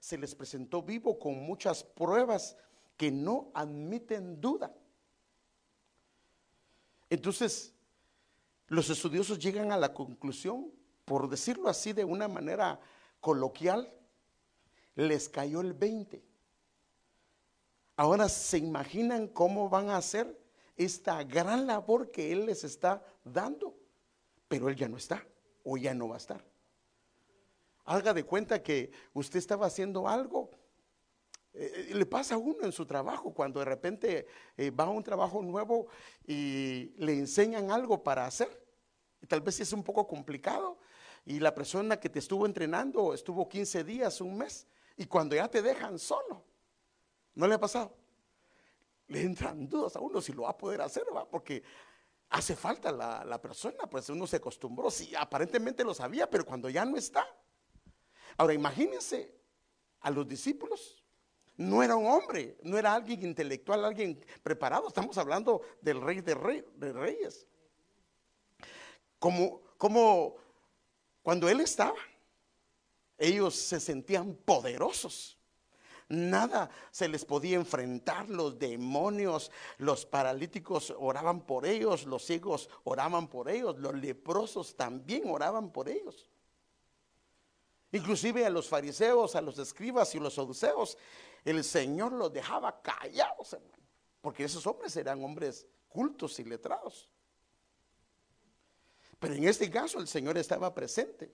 se les presentó vivo con muchas pruebas que no admiten duda. Entonces, los estudiosos llegan a la conclusión, por decirlo así de una manera coloquial, les cayó el 20. Ahora se imaginan cómo van a hacer esta gran labor que Él les está dando, pero Él ya no está o ya no va a estar. Haga de cuenta que usted estaba haciendo algo. Eh, le pasa a uno en su trabajo cuando de repente eh, va a un trabajo nuevo y le enseñan algo para hacer. Tal vez es un poco complicado. Y la persona que te estuvo entrenando estuvo 15 días, un mes. Y cuando ya te dejan solo, ¿no le ha pasado? Le entran dudas a uno si lo va a poder hacer, ¿va? Porque hace falta la, la persona, pues uno se acostumbró. Sí, aparentemente lo sabía, pero cuando ya no está, Ahora imagínense a los discípulos. No era un hombre, no era alguien intelectual, alguien preparado. Estamos hablando del rey de, reyes. Como, como cuando él estaba, ellos se sentían poderosos. Nada se les podía enfrentar, los demonios, los paralíticos oraban por ellos, los ciegos oraban por ellos, los leprosos también oraban por ellos. Inclusive a los fariseos, a los escribas y los saduceos, el Señor los dejaba callados, hermano, porque esos hombres eran hombres cultos y letrados. Pero en este caso el Señor estaba presente.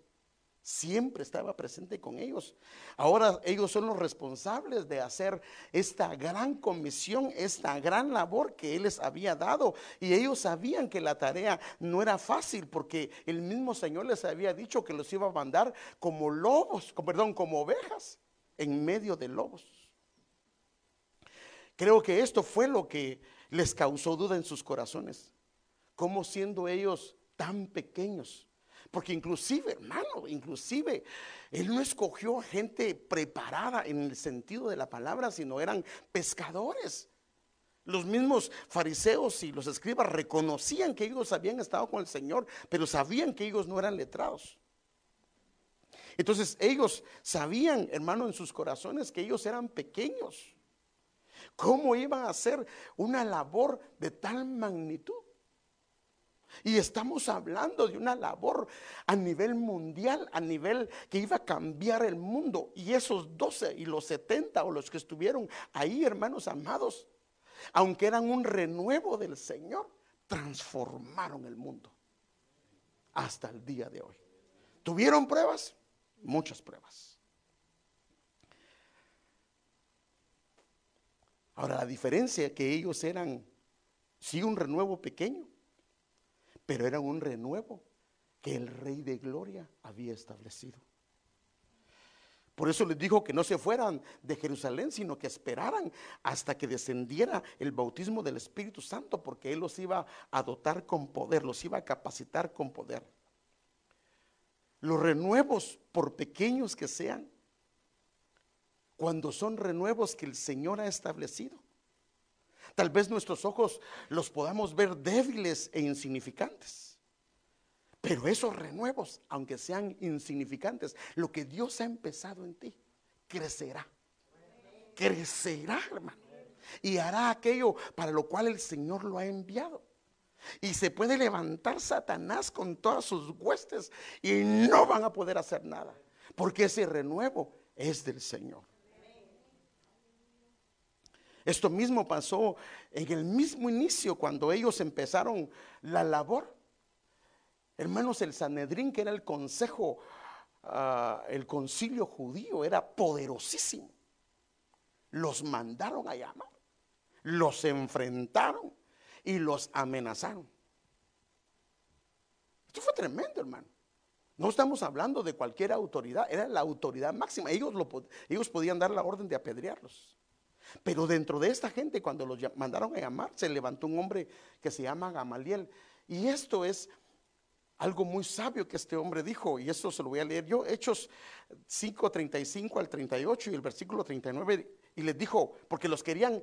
Siempre estaba presente con ellos. Ahora ellos son los responsables de hacer esta gran comisión, esta gran labor que Él les había dado. Y ellos sabían que la tarea no era fácil porque el mismo Señor les había dicho que los iba a mandar como lobos, perdón, como ovejas en medio de lobos. Creo que esto fue lo que les causó duda en sus corazones. Como siendo ellos tan pequeños porque inclusive, hermano, inclusive, Él no escogió gente preparada en el sentido de la palabra, sino eran pescadores. Los mismos fariseos y los escribas reconocían que ellos habían estado con el Señor, pero sabían que ellos no eran letrados. Entonces ellos sabían, hermano, en sus corazones que ellos eran pequeños. ¿Cómo iban a hacer una labor de tal magnitud? Y estamos hablando de una labor a nivel mundial, a nivel que iba a cambiar el mundo. Y esos 12 y los 70 o los que estuvieron ahí, hermanos amados, aunque eran un renuevo del Señor, transformaron el mundo hasta el día de hoy. ¿Tuvieron pruebas? Muchas pruebas. Ahora, la diferencia es que ellos eran, sí, un renuevo pequeño, pero era un renuevo que el Rey de Gloria había establecido. Por eso les dijo que no se fueran de Jerusalén, sino que esperaran hasta que descendiera el bautismo del Espíritu Santo, porque Él los iba a dotar con poder, los iba a capacitar con poder. Los renuevos, por pequeños que sean, cuando son renuevos que el Señor ha establecido, Tal vez nuestros ojos los podamos ver débiles e insignificantes. Pero esos renuevos, aunque sean insignificantes, lo que Dios ha empezado en ti, crecerá. Crecerá, hermano. Y hará aquello para lo cual el Señor lo ha enviado. Y se puede levantar Satanás con todas sus huestes y no van a poder hacer nada. Porque ese renuevo es del Señor. Esto mismo pasó en el mismo inicio cuando ellos empezaron la labor. Hermanos, el Sanedrín, que era el consejo, ah, el concilio judío, era poderosísimo. Los mandaron a llamar, los enfrentaron y los amenazaron. Esto fue tremendo, hermano. No estamos hablando de cualquier autoridad, era la autoridad máxima. Ellos, ellos podían dar la orden de apedrearlos. Pero dentro de esta gente, cuando los mandaron a llamar, se levantó un hombre que se llama Gamaliel. Y esto es algo muy sabio que este hombre dijo, y esto se lo voy a leer yo, Hechos 5, 35 al 38 y el versículo 39, y les dijo, porque los querían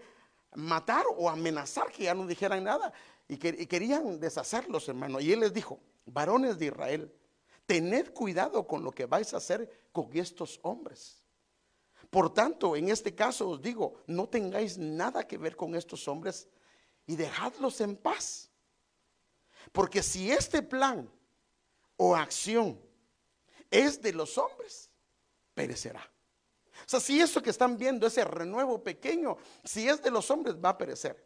matar o amenazar que ya no dijeran nada, y, que, y querían deshacerlos, hermano. Y él les dijo, varones de Israel, tened cuidado con lo que vais a hacer con estos hombres Por tanto, en este caso os digo, no tengáis nada que ver con estos hombres y dejadlos en paz. Porque si este plan o acción es de los hombres, perecerá. O sea, si eso que están viendo, ese renuevo pequeño, si es de los hombres, va a perecer.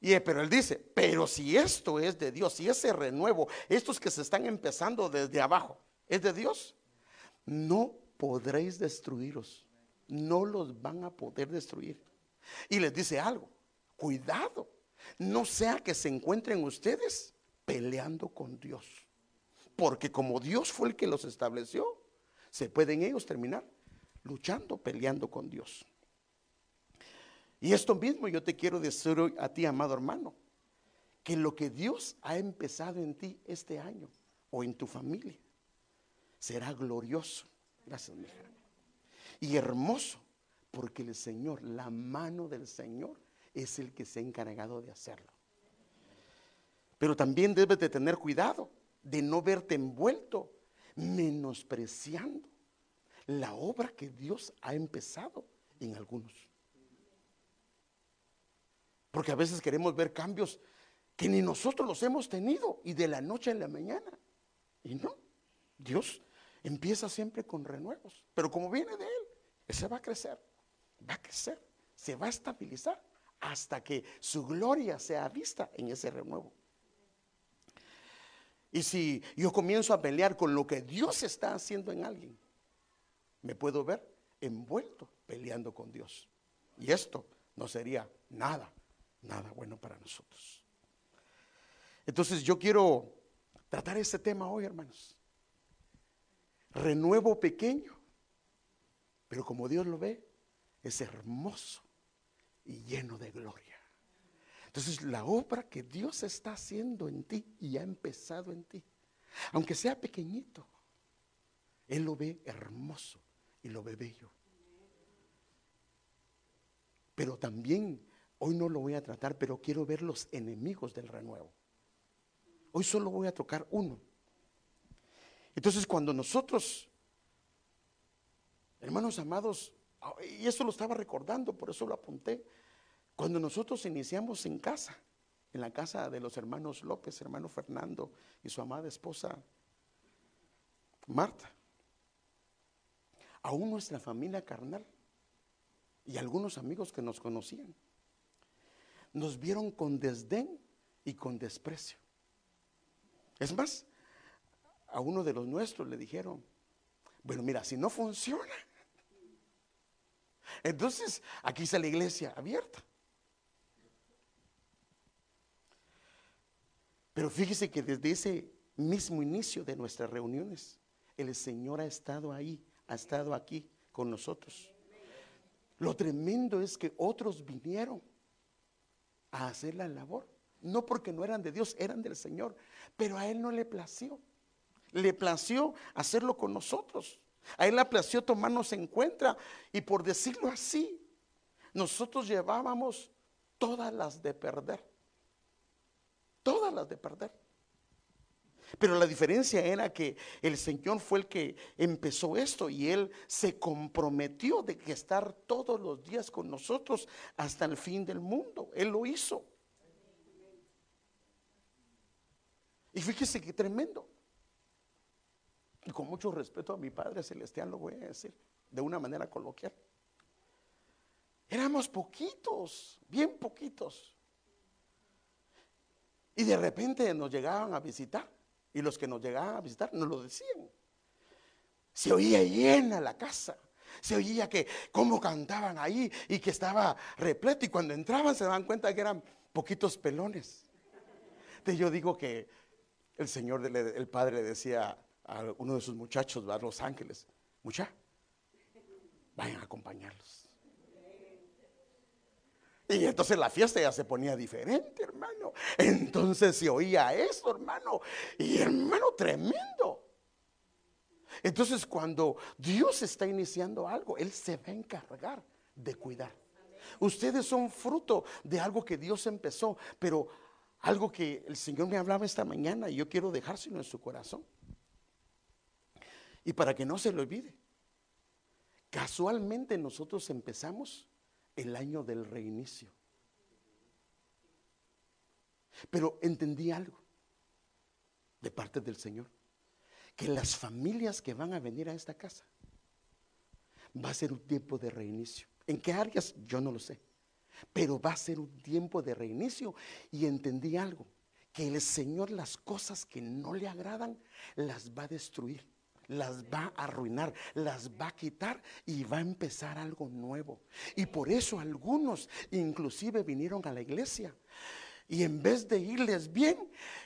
Y, pero él dice, pero si esto es de Dios, si ese renuevo, estos que se están empezando desde abajo, es de Dios, no podréis destruiros no los van a poder destruir. Y les dice algo, cuidado, no sea que se encuentren ustedes peleando con Dios. Porque como Dios fue el que los estableció, se pueden ellos terminar luchando, peleando con Dios. Y esto mismo yo te quiero decir hoy a ti, amado hermano, que lo que Dios ha empezado en ti este año o en tu familia será glorioso. Gracias, mi hija y hermoso, porque el Señor, la mano del Señor, es el que se ha encargado de hacerlo. Pero también debes de tener cuidado de no verte envuelto menospreciando la obra que Dios ha empezado en algunos. Porque a veces queremos ver cambios que ni nosotros los hemos tenido y de la noche a la mañana. Y no, Dios empieza siempre con renuevos, pero como viene de Él, ese va a crecer, va a crecer, se va a estabilizar hasta que su gloria sea vista en ese renuevo. Y si yo comienzo a pelear con lo que Dios está haciendo en alguien, me puedo ver envuelto peleando con Dios. Y esto no sería nada, nada bueno para nosotros. Entonces yo quiero tratar este tema hoy, hermanos. Renuevo pequeño pero como Dios lo ve, es hermoso y lleno de gloria. Entonces la obra que Dios está haciendo en ti y ha empezado en ti, aunque sea pequeñito, Él lo ve hermoso y lo ve bello. Pero también, hoy no lo voy a tratar, pero quiero ver los enemigos del renuevo. Hoy solo voy a tocar uno. Entonces cuando nosotros Hermanos amados, ah, y eso lo estaba recordando, por eso lo apunté. Cuando nosotros iniciamos en casa, en la casa de los hermanos López, hermano Fernando y su amada esposa Marta, aún nuestra familia carnal y algunos amigos que nos conocían, nos vieron con desdén y con desprecio. Es más, a uno de los nuestros le dijeron, bueno, mira, si no funciona, entonces, aquí está la iglesia abierta. Pero fíjese que desde ese mismo inicio de nuestras reuniones, el Señor ha estado ahí, ha estado aquí con nosotros. Lo tremendo es que otros vinieron a hacer la labor, no porque no eran de Dios, eran del Señor, pero a Él no le plació. Le plació hacerlo con nosotros. A él le plació tomarnos en cuenta y por decirlo así, nosotros llevábamos todas las de perder. Todas las de perder. Pero la diferencia era que el Señor fue el que empezó esto y Él se comprometió de que estar todos los días con nosotros hasta el fin del mundo. Él lo hizo. Y fíjese qué tremendo. Y con mucho respeto a mi Padre Celestial lo voy a decir de una manera coloquial. Éramos poquitos, bien poquitos. Y de repente nos llegaban a visitar. Y los que nos llegaban a visitar nos lo decían. Se oía llena la casa. Se oía que cómo cantaban ahí y que estaba repleto. Y cuando entraban se daban cuenta que eran poquitos pelones. Entonces yo digo que el Señor, el Padre le decía a uno de sus muchachos, va a Los Ángeles, mucha, vayan a acompañarlos. Y entonces la fiesta ya se ponía diferente, hermano. Entonces se oía eso, hermano. Y hermano, tremendo. Entonces cuando Dios está iniciando algo, Él se va a encargar de cuidar. Ustedes son fruto de algo que Dios empezó, pero algo que el Señor me hablaba esta mañana y yo quiero dejárselo en su corazón. Y para que no se lo olvide, Casualmente nosotros empezamos el año del reinicio. Pero entendí algo de parte del Señor, que las familias que van a venir a esta casa va a ser un tiempo de reinicio. ¿En qué áreas? Yo no lo sé. Pero va a ser un tiempo de reinicio y entendí algo, que el Señor las cosas que no le agradan las va a destruir, las va a arruinar, las va a quitar y va a empezar algo nuevo. Y por eso algunos inclusive vinieron a la iglesia y en vez de irles bien,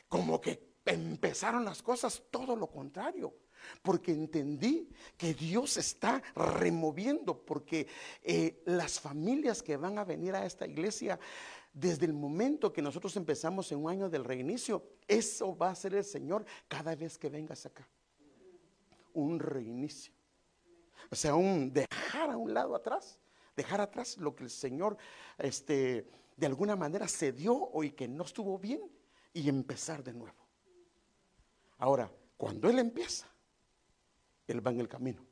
como que empezaron las cosas todo lo contrario. Porque entendí que Dios está removiendo, porque eh, las familias que van a venir a esta iglesia, desde el momento que nosotros empezamos en un año del reinicio, eso va a ser el Señor cada vez que vengas acá. Un reinicio. O sea, un dejar a un lado atrás, dejar atrás lo que el Señor este, de alguna manera se dio y que no estuvo bien y empezar de nuevo. Ahora, cuando Él empieza, Él va en el camino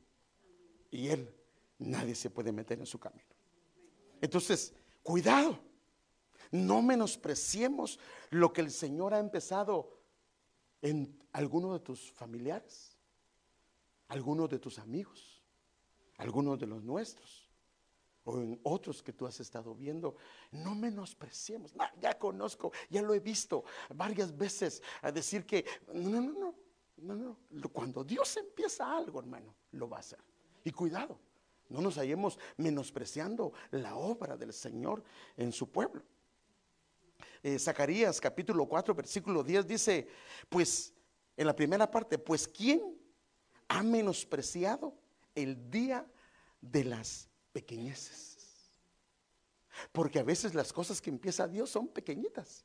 y Él, nadie se puede meter en su camino. Entonces, cuidado, no menospreciemos lo que el Señor ha empezado en algunos de tus familiares, algunos de tus amigos, algunos de los nuestros o en otros que tú has estado viendo, no menospreciemos. ya conozco, ya lo he visto varias veces a decir que no, no, no, no, no. Cuando Dios empieza algo, hermano, lo va a hacer. Y cuidado, no nos hallemos menospreciando la obra del Señor en su pueblo. Eh, Zacarías capítulo 4, versículo 10 dice, pues en la primera parte, pues ¿quién ha menospreciado el día de las pequeñeces. Porque a veces las cosas que empieza Dios son pequeñitas,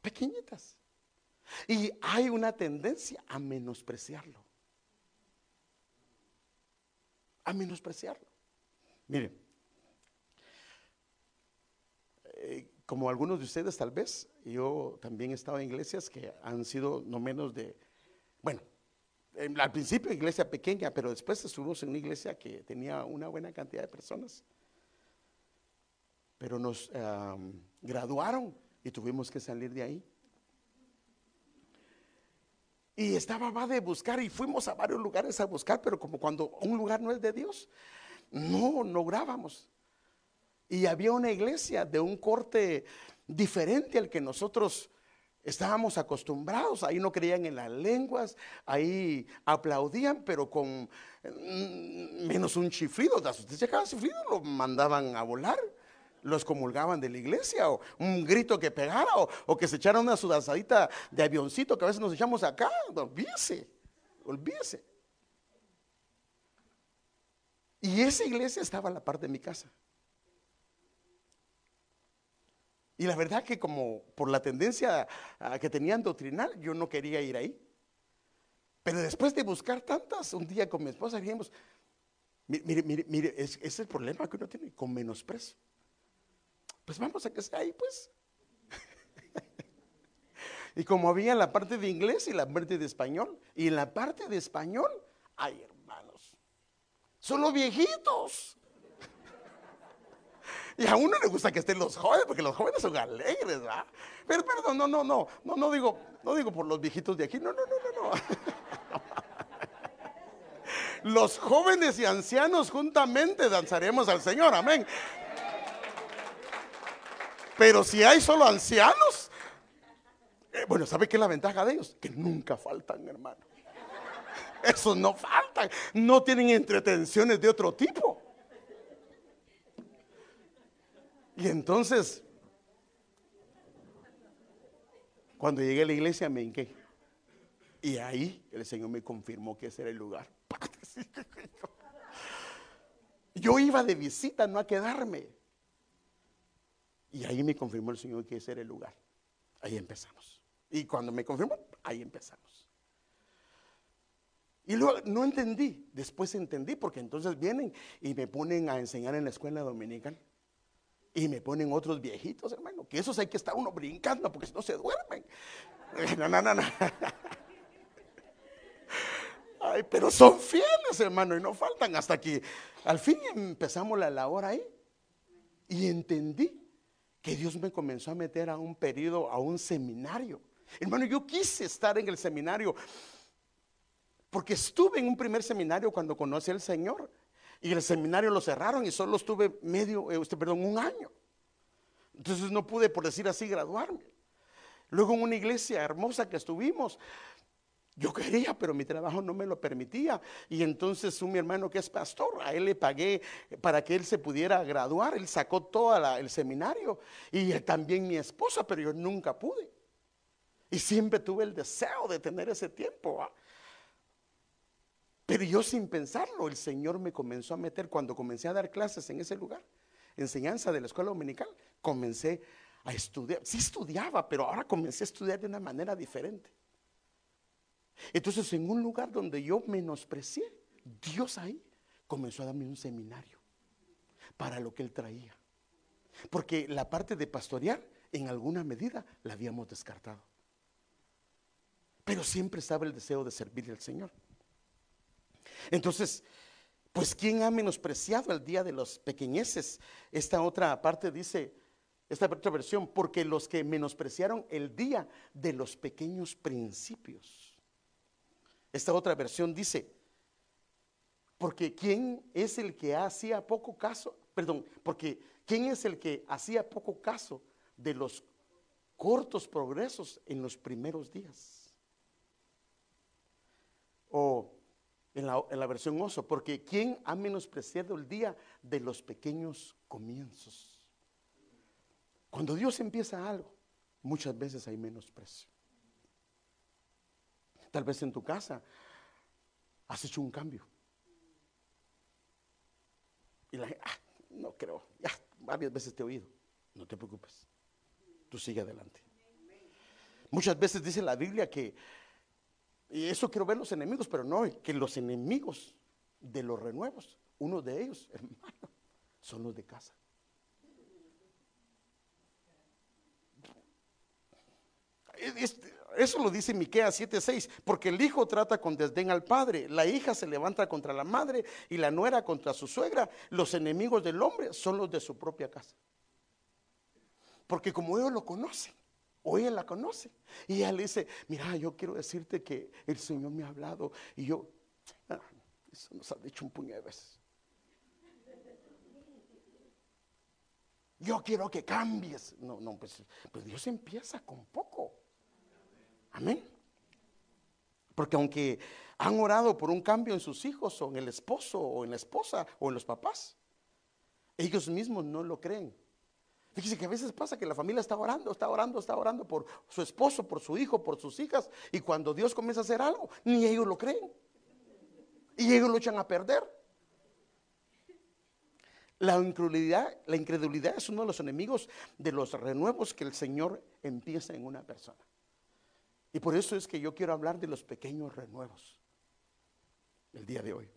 pequeñitas. Y hay una tendencia a menospreciarlo. A menospreciarlo. Miren, eh, como algunos de ustedes tal vez, yo también he estado en iglesias que han sido no menos de, bueno, al principio iglesia pequeña, pero después estuvimos en una iglesia que tenía una buena cantidad de personas. Pero nos graduaron y tuvimos que salir de ahí. Y estaba va de buscar y fuimos a varios lugares a buscar, pero como cuando un lugar no es de Dios, no lográbamos. Y había una iglesia de un corte diferente al que nosotros Estábamos acostumbrados, ahí no creían en las lenguas, ahí aplaudían, pero con mm, menos un chiflido. Usted llegaba chiflido, lo mandaban a volar, los comulgaban de la iglesia, o un grito que pegara, o, que se echara una sudazadita de avioncito que a veces nos echamos acá. Olvídese, olvídese. Y esa iglesia estaba en la parte de mi casa. Y la verdad que como por la tendencia que tenían doctrinal, yo no quería ir ahí. Pero después de buscar tantas, un día con mi esposa dijimos, mire, mire, mire, es, es el problema que uno tiene con menosprecio. Pues vamos a que sea ahí, pues. y como había la parte de inglés y la parte de español, y en la parte de español, ay hermanos, solo viejitos. Y a uno le gusta que estén los jóvenes, porque los jóvenes son alegres, ¿verdad? Pero perdón, no, no, no, no, no digo, no digo por los viejitos de aquí, no, no, no, no, no. Los jóvenes y ancianos juntamente danzaremos al Señor, amén. Pero si hay solo ancianos, eh, bueno, ¿sabe qué es la ventaja de ellos? Que nunca faltan, hermano. Esos no faltan, no tienen entretenciones de otro tipo. Y entonces, cuando llegué a la iglesia me hinqué. Y ahí el Señor me confirmó que ese era el lugar. Yo iba de visita, no a quedarme. Y ahí me confirmó el Señor que ese era el lugar. Ahí empezamos. Y cuando me confirmó, ahí empezamos. Y luego no entendí, después entendí, porque entonces vienen y me ponen a enseñar en la escuela dominical. Y me ponen otros viejitos, hermano, que esos hay que estar uno brincando porque si no se duermen. No, no, no, no. Ay, pero son fieles, hermano, y no faltan hasta que al fin empezamos la labor ahí. Y entendí que Dios me comenzó a meter a un periodo, a un seminario. Hermano, yo quise estar en el seminario porque estuve en un primer seminario cuando conocí al Señor y el seminario lo cerraron y solo estuve medio, eh, perdón, un año. Entonces no pude, por decir así, graduarme. Luego en una iglesia hermosa que estuvimos, yo quería, pero mi trabajo no me lo permitía. Y entonces un mi hermano que es pastor, a él le pagué para que él se pudiera graduar. Él sacó todo el seminario. Y también mi esposa, pero yo nunca pude. Y siempre tuve el deseo de tener ese tiempo. Pero yo sin pensarlo, el Señor me comenzó a meter cuando comencé a dar clases en ese lugar, enseñanza de la escuela dominical, comencé a estudiar. Sí estudiaba, pero ahora comencé a estudiar de una manera diferente. Entonces, en un lugar donde yo menosprecié, Dios ahí comenzó a darme un seminario para lo que Él traía. Porque la parte de pastorear, en alguna medida, la habíamos descartado. Pero siempre estaba el deseo de servirle al Señor. Entonces, pues ¿quién ha menospreciado el día de los pequeñeces? Esta otra parte dice, esta otra versión, porque los que menospreciaron el día de los pequeños principios. Esta otra versión dice, porque ¿quién es el que hacía poco caso? Perdón, porque ¿quién es el que hacía poco caso de los cortos progresos en los primeros días? O en la, en la, versión oso, porque ¿quién ha menospreciado el día de los pequeños comienzos? Cuando Dios empieza algo, muchas veces hay menosprecio. Tal vez en tu casa has hecho un cambio. Y la gente, ah, no creo, ya varias veces te he oído. No te preocupes, tú sigue adelante. Muchas veces dice la Biblia que, y eso quiero ver los enemigos, pero no, que los enemigos de los renuevos, uno de ellos, hermano, son los de casa. Eso lo dice Miqueas 7:6, porque el hijo trata con desdén al padre, la hija se levanta contra la madre y la nuera contra su suegra. Los enemigos del hombre son los de su propia casa. Porque como ellos lo conocen, o ella la conoce, y le dice, mira, yo quiero decirte que el Señor me ha hablado, y yo, ah, eso nos ha dicho un puño de veces. Yo quiero que cambies. No, no, pues, pues Dios empieza con poco. Amén. Porque aunque han orado por un cambio en sus hijos o en el esposo o en la esposa o en los papás, ellos mismos no lo creen. Fíjese que a veces pasa que la familia está orando, está orando, está orando por su esposo, por su hijo, por sus hijas, y cuando Dios comienza a hacer algo, ni ellos lo creen. Y ellos lo echan a perder. La incredulidad, la incredulidad es uno de los enemigos de los renuevos que el Señor empieza en una persona. Y por eso es que yo quiero hablar de los pequeños renuevos el día de hoy.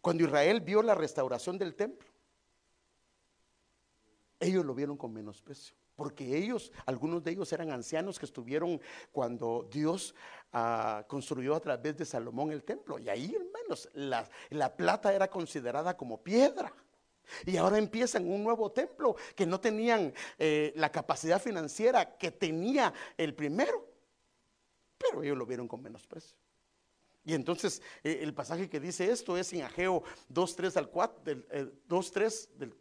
Cuando Israel vio la restauración del templo, ellos lo vieron con menosprecio, porque ellos, algunos de ellos eran ancianos que estuvieron cuando Dios ah, construyó a través de Salomón el templo. Y ahí, hermanos, la, la plata era considerada como piedra. Y ahora empiezan un nuevo templo que no tenían eh, la capacidad financiera que tenía el primero pero ellos lo vieron con menosprecio. Y entonces eh, el pasaje que dice esto es en Ageo 2, al 4, del, 2, eh, del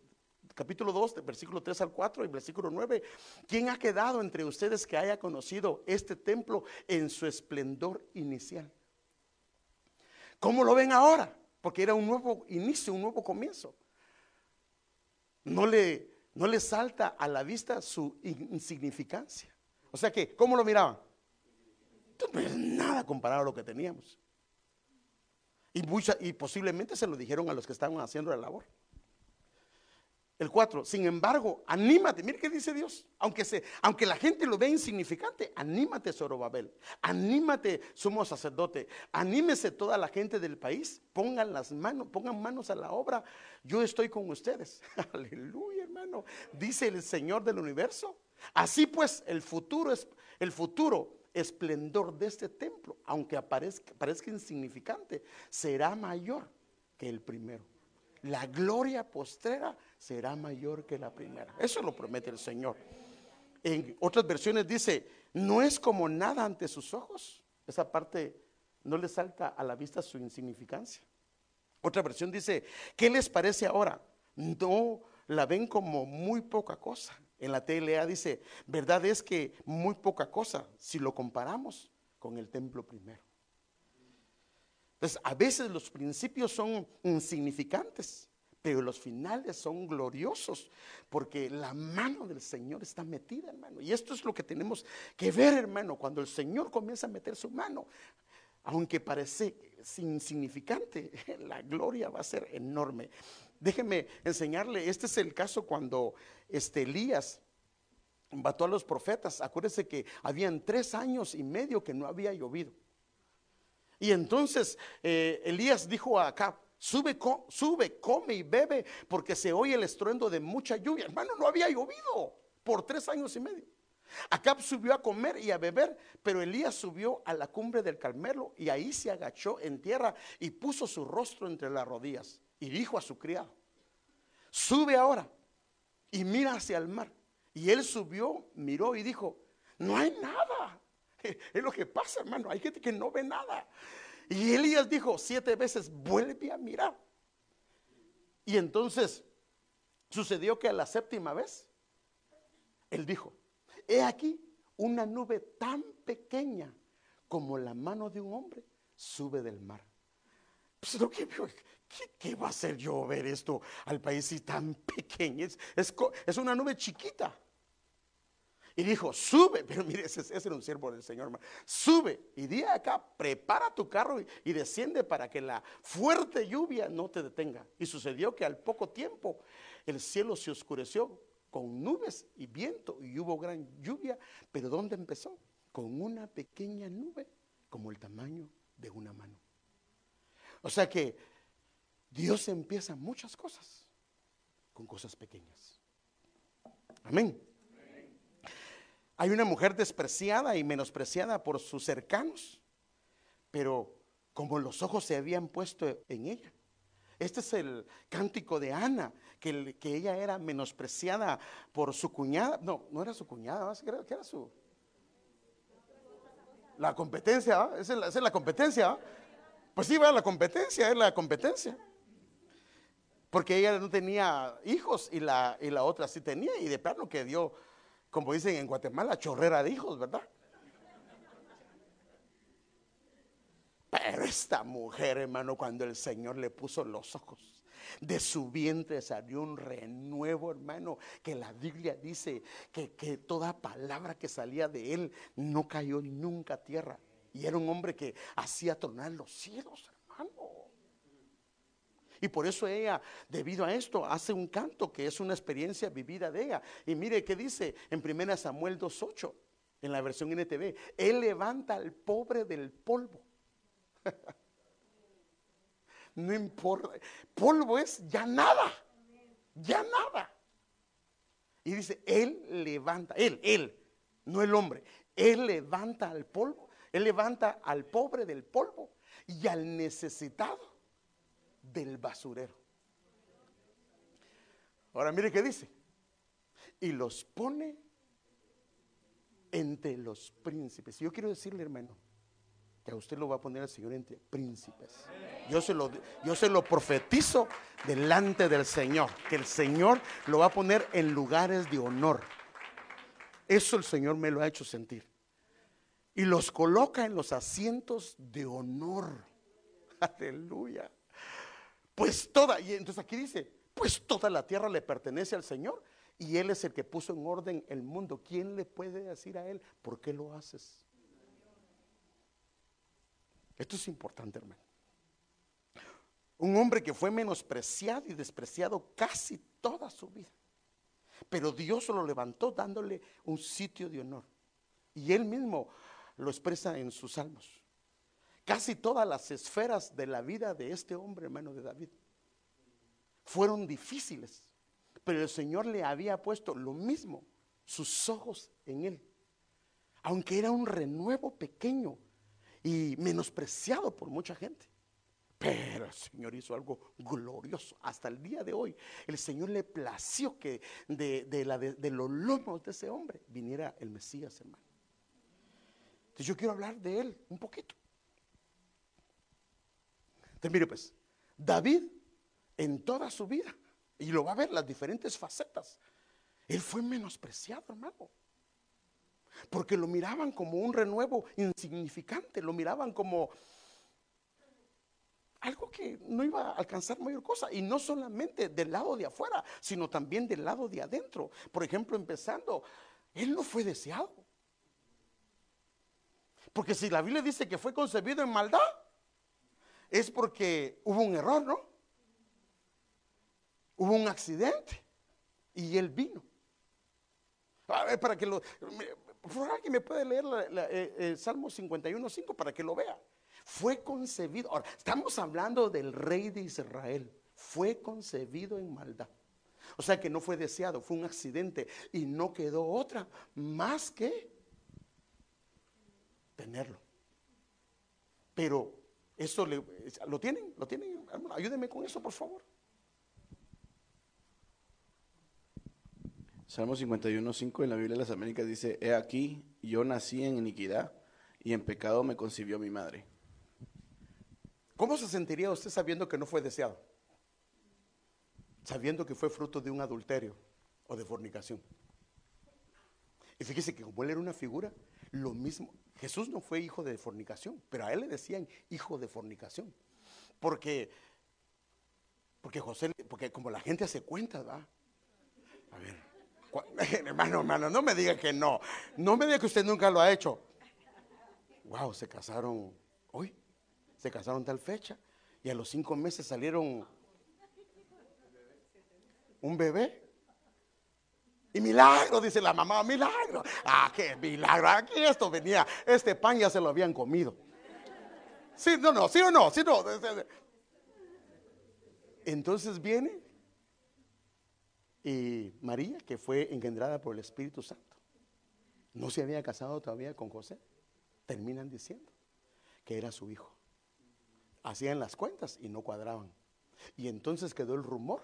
capítulo 2, del versículo 3 al 4 y versículo 9. ¿Quién ha quedado entre ustedes que haya conocido este templo en su esplendor inicial? ¿Cómo lo ven ahora? Porque era un nuevo inicio, un nuevo comienzo. No le, no le salta a la vista su insignificancia. O sea que, ¿cómo lo miraban? Pues nada comparado a lo que teníamos. Y posiblemente se lo dijeron a los que estaban haciendo la labor. El 4, sin embargo, anímate, mire qué dice Dios, aunque, se, aunque la gente lo vea insignificante, anímate Zorobabel, anímate sumo sacerdote, anímese toda la gente del país, pongan las manos, pongan manos a la obra, yo estoy con ustedes. Aleluya, hermano, dice el Señor del universo. Así pues, el futuro es el futuro esplendor de este templo, aunque aparezca, parezca insignificante, será mayor que el primero. La gloria postrera será mayor que la primera. Eso lo promete el Señor. En otras versiones dice, no es como nada ante sus ojos. Esa parte no le salta a la vista su insignificancia. Otra versión dice, ¿qué les parece ahora? No la ven como muy poca cosa. En la TLA dice, verdad es que muy poca cosa si lo comparamos con el templo primero. Entonces, a veces los principios son insignificantes, pero los finales son gloriosos, porque la mano del Señor está metida, hermano. Y esto es lo que tenemos que ver, hermano, cuando el Señor comienza a meter su mano. Aunque parece insignificante, la gloria va a ser enorme. Déjeme enseñarle, este es el caso cuando este Elías mató a los profetas. Acuérdese que habían tres años y medio que no había llovido. Y entonces eh, Elías dijo a Acab, sube, sube, come y bebe, porque se oye el estruendo de mucha lluvia. Hermano, no había llovido por tres años y medio. Acab subió a comer y a beber, pero Elías subió a la cumbre del Carmelo y ahí se agachó en tierra y puso su rostro entre las rodillas y dijo a su criado, sube ahora y mira hacia el mar. Y él subió, miró y dijo, no hay nada. Es lo que pasa, hermano. Hay gente que no ve nada. Y Elías dijo siete veces, vuelve a mirar. Y entonces sucedió que a la séptima vez, él dijo, he aquí una nube tan pequeña como la mano de un hombre sube del mar. Pues ¿qué, va a hacer yo ver esto al país tan pequeño? es una nube chiquita. Y dijo, sube, pero mire, ese, era un siervo del Señor, sube y di acá, prepara tu carro y, desciende para que la fuerte lluvia no te detenga. Y sucedió que al poco tiempo el cielo se oscureció con nubes y viento y hubo gran lluvia, pero ¿dónde empezó? Con una pequeña nube como el tamaño de una mano. O sea que Dios empieza muchas cosas con cosas pequeñas. Amén. Hay una mujer despreciada y menospreciada por sus cercanos, pero como los ojos se habían puesto en ella. Este es el cántico de Ana, que, que ella era menospreciada por su cuñada. No, no era su cuñada, ¿qué era, su? La competencia, esa es la, competencia. Pues sí, va la competencia, es la competencia. Porque ella no tenía hijos y la, y la otra sí tenía, y de plano que dio como dicen en Guatemala, chorrera de hijos, ¿verdad? Pero esta mujer, hermano, cuando el Señor le puso los ojos, de su vientre salió un renuevo, hermano, que la Biblia dice que, que, toda palabra que salía de él no cayó nunca a tierra. Y era un hombre que hacía tronar los cielos. Y por eso ella, debido a esto, hace un canto que es una experiencia vivida de ella. Y mire qué dice en 1 Samuel 2.8, en la versión NTV. Él levanta al pobre del polvo. no importa. Polvo es ya nada. Ya nada. Y dice, Él levanta, Él, Él, no el hombre. Él levanta al polvo. Él levanta al pobre del polvo y al necesitado del basurero. Ahora mire qué dice. Y los pone entre los príncipes. Yo quiero decirle, hermano, que a usted lo va a poner el Señor entre príncipes. Yo se lo, yo se lo profetizo delante del Señor, que el Señor lo va a poner en lugares de honor. Eso el Señor me lo ha hecho sentir. Y los coloca en los asientos de honor. Aleluya. Pues toda, y entonces aquí dice, pues toda la tierra le pertenece al Señor y Él es el que puso en orden el mundo. ¿Quién le puede decir a Él, por qué lo haces? Esto es importante, hermano. Un hombre que fue menospreciado y despreciado casi toda su vida. Pero Dios lo levantó dándole un sitio de honor. Y él mismo lo expresa en sus salmos. Casi todas las esferas de la vida de este hombre, hermano de David, fueron difíciles. Pero el Señor le había puesto lo mismo, sus ojos en él. aunque era un renuevo pequeño y menospreciado por mucha gente. Pero el Señor hizo algo glorioso. Hasta el día de hoy, el Señor le plació que de, de los lomos de ese hombre viniera el Mesías, hermano. Entonces yo quiero hablar de él un poquito. Entonces mire pues, David en toda su vida, y lo va a ver las diferentes facetas, él fue menospreciado, hermano. Porque lo miraban como un renuevo insignificante, lo miraban como algo que no iba a alcanzar mayor cosa. Y no solamente del lado de afuera, sino también del lado de adentro. Por ejemplo, empezando, él no fue deseado. Porque si la Biblia dice que fue concebido en maldad, es porque hubo un error, ¿no? Hubo un accidente y él vino. A ver, para que lo. Alguien me puede leer eh, el Salmo 51.5 para que lo vea. Fue concebido. Ahora, estamos hablando del rey de Israel. Fue concebido en maldad. O sea que no fue deseado, fue un accidente y no quedó otra más que tenerlo. Pero eso lo tienen, lo tienen, ayúdenme con eso, por favor. Salmo 51.5 en la Biblia de las Américas dice, he aquí, yo nací en iniquidad y en pecado me concibió mi madre. ¿Cómo se sentiría usted sabiendo que no fue deseado? Sabiendo que fue fruto de un adulterio o de fornicación. Y fíjese que como él era una figura, lo mismo, Jesús no fue hijo de fornicación, pero a él le decían hijo de fornicación. Porque, porque José, porque como la gente hace cuentas, va. A ver, hermano, hermano, no me diga que no. No me diga que usted nunca lo ha hecho. Wow, se casaron hoy. Se casaron tal fecha. Y a los cinco meses salieron un bebé. Y milagro, dice la mamá, milagro. Ah, qué milagro. Aquí esto venía, este pan ya se lo habían comido. Sí, no, no, sí o no, sí no. Entonces viene y María, que fue engendrada por el Espíritu Santo, no se había casado todavía con José. Terminan diciendo que era su hijo. Hacían las cuentas y no cuadraban. Y entonces quedó el rumor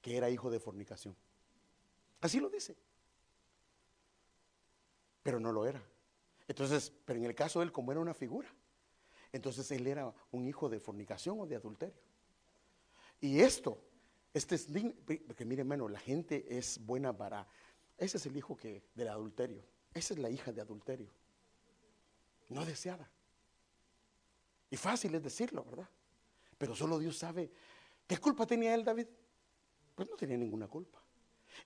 que era hijo de fornicación. Así lo dice. Pero no lo era. Entonces, pero en el caso de él, como era una figura, entonces él era un hijo de fornicación o de adulterio. Y esto, este es porque mire hermano, la gente es buena para, ese es el hijo que, del adulterio, esa es la hija de adulterio, no deseada. Y fácil es decirlo, ¿verdad? Pero solo Dios sabe, ¿qué culpa tenía él, David? Pues no tenía ninguna culpa.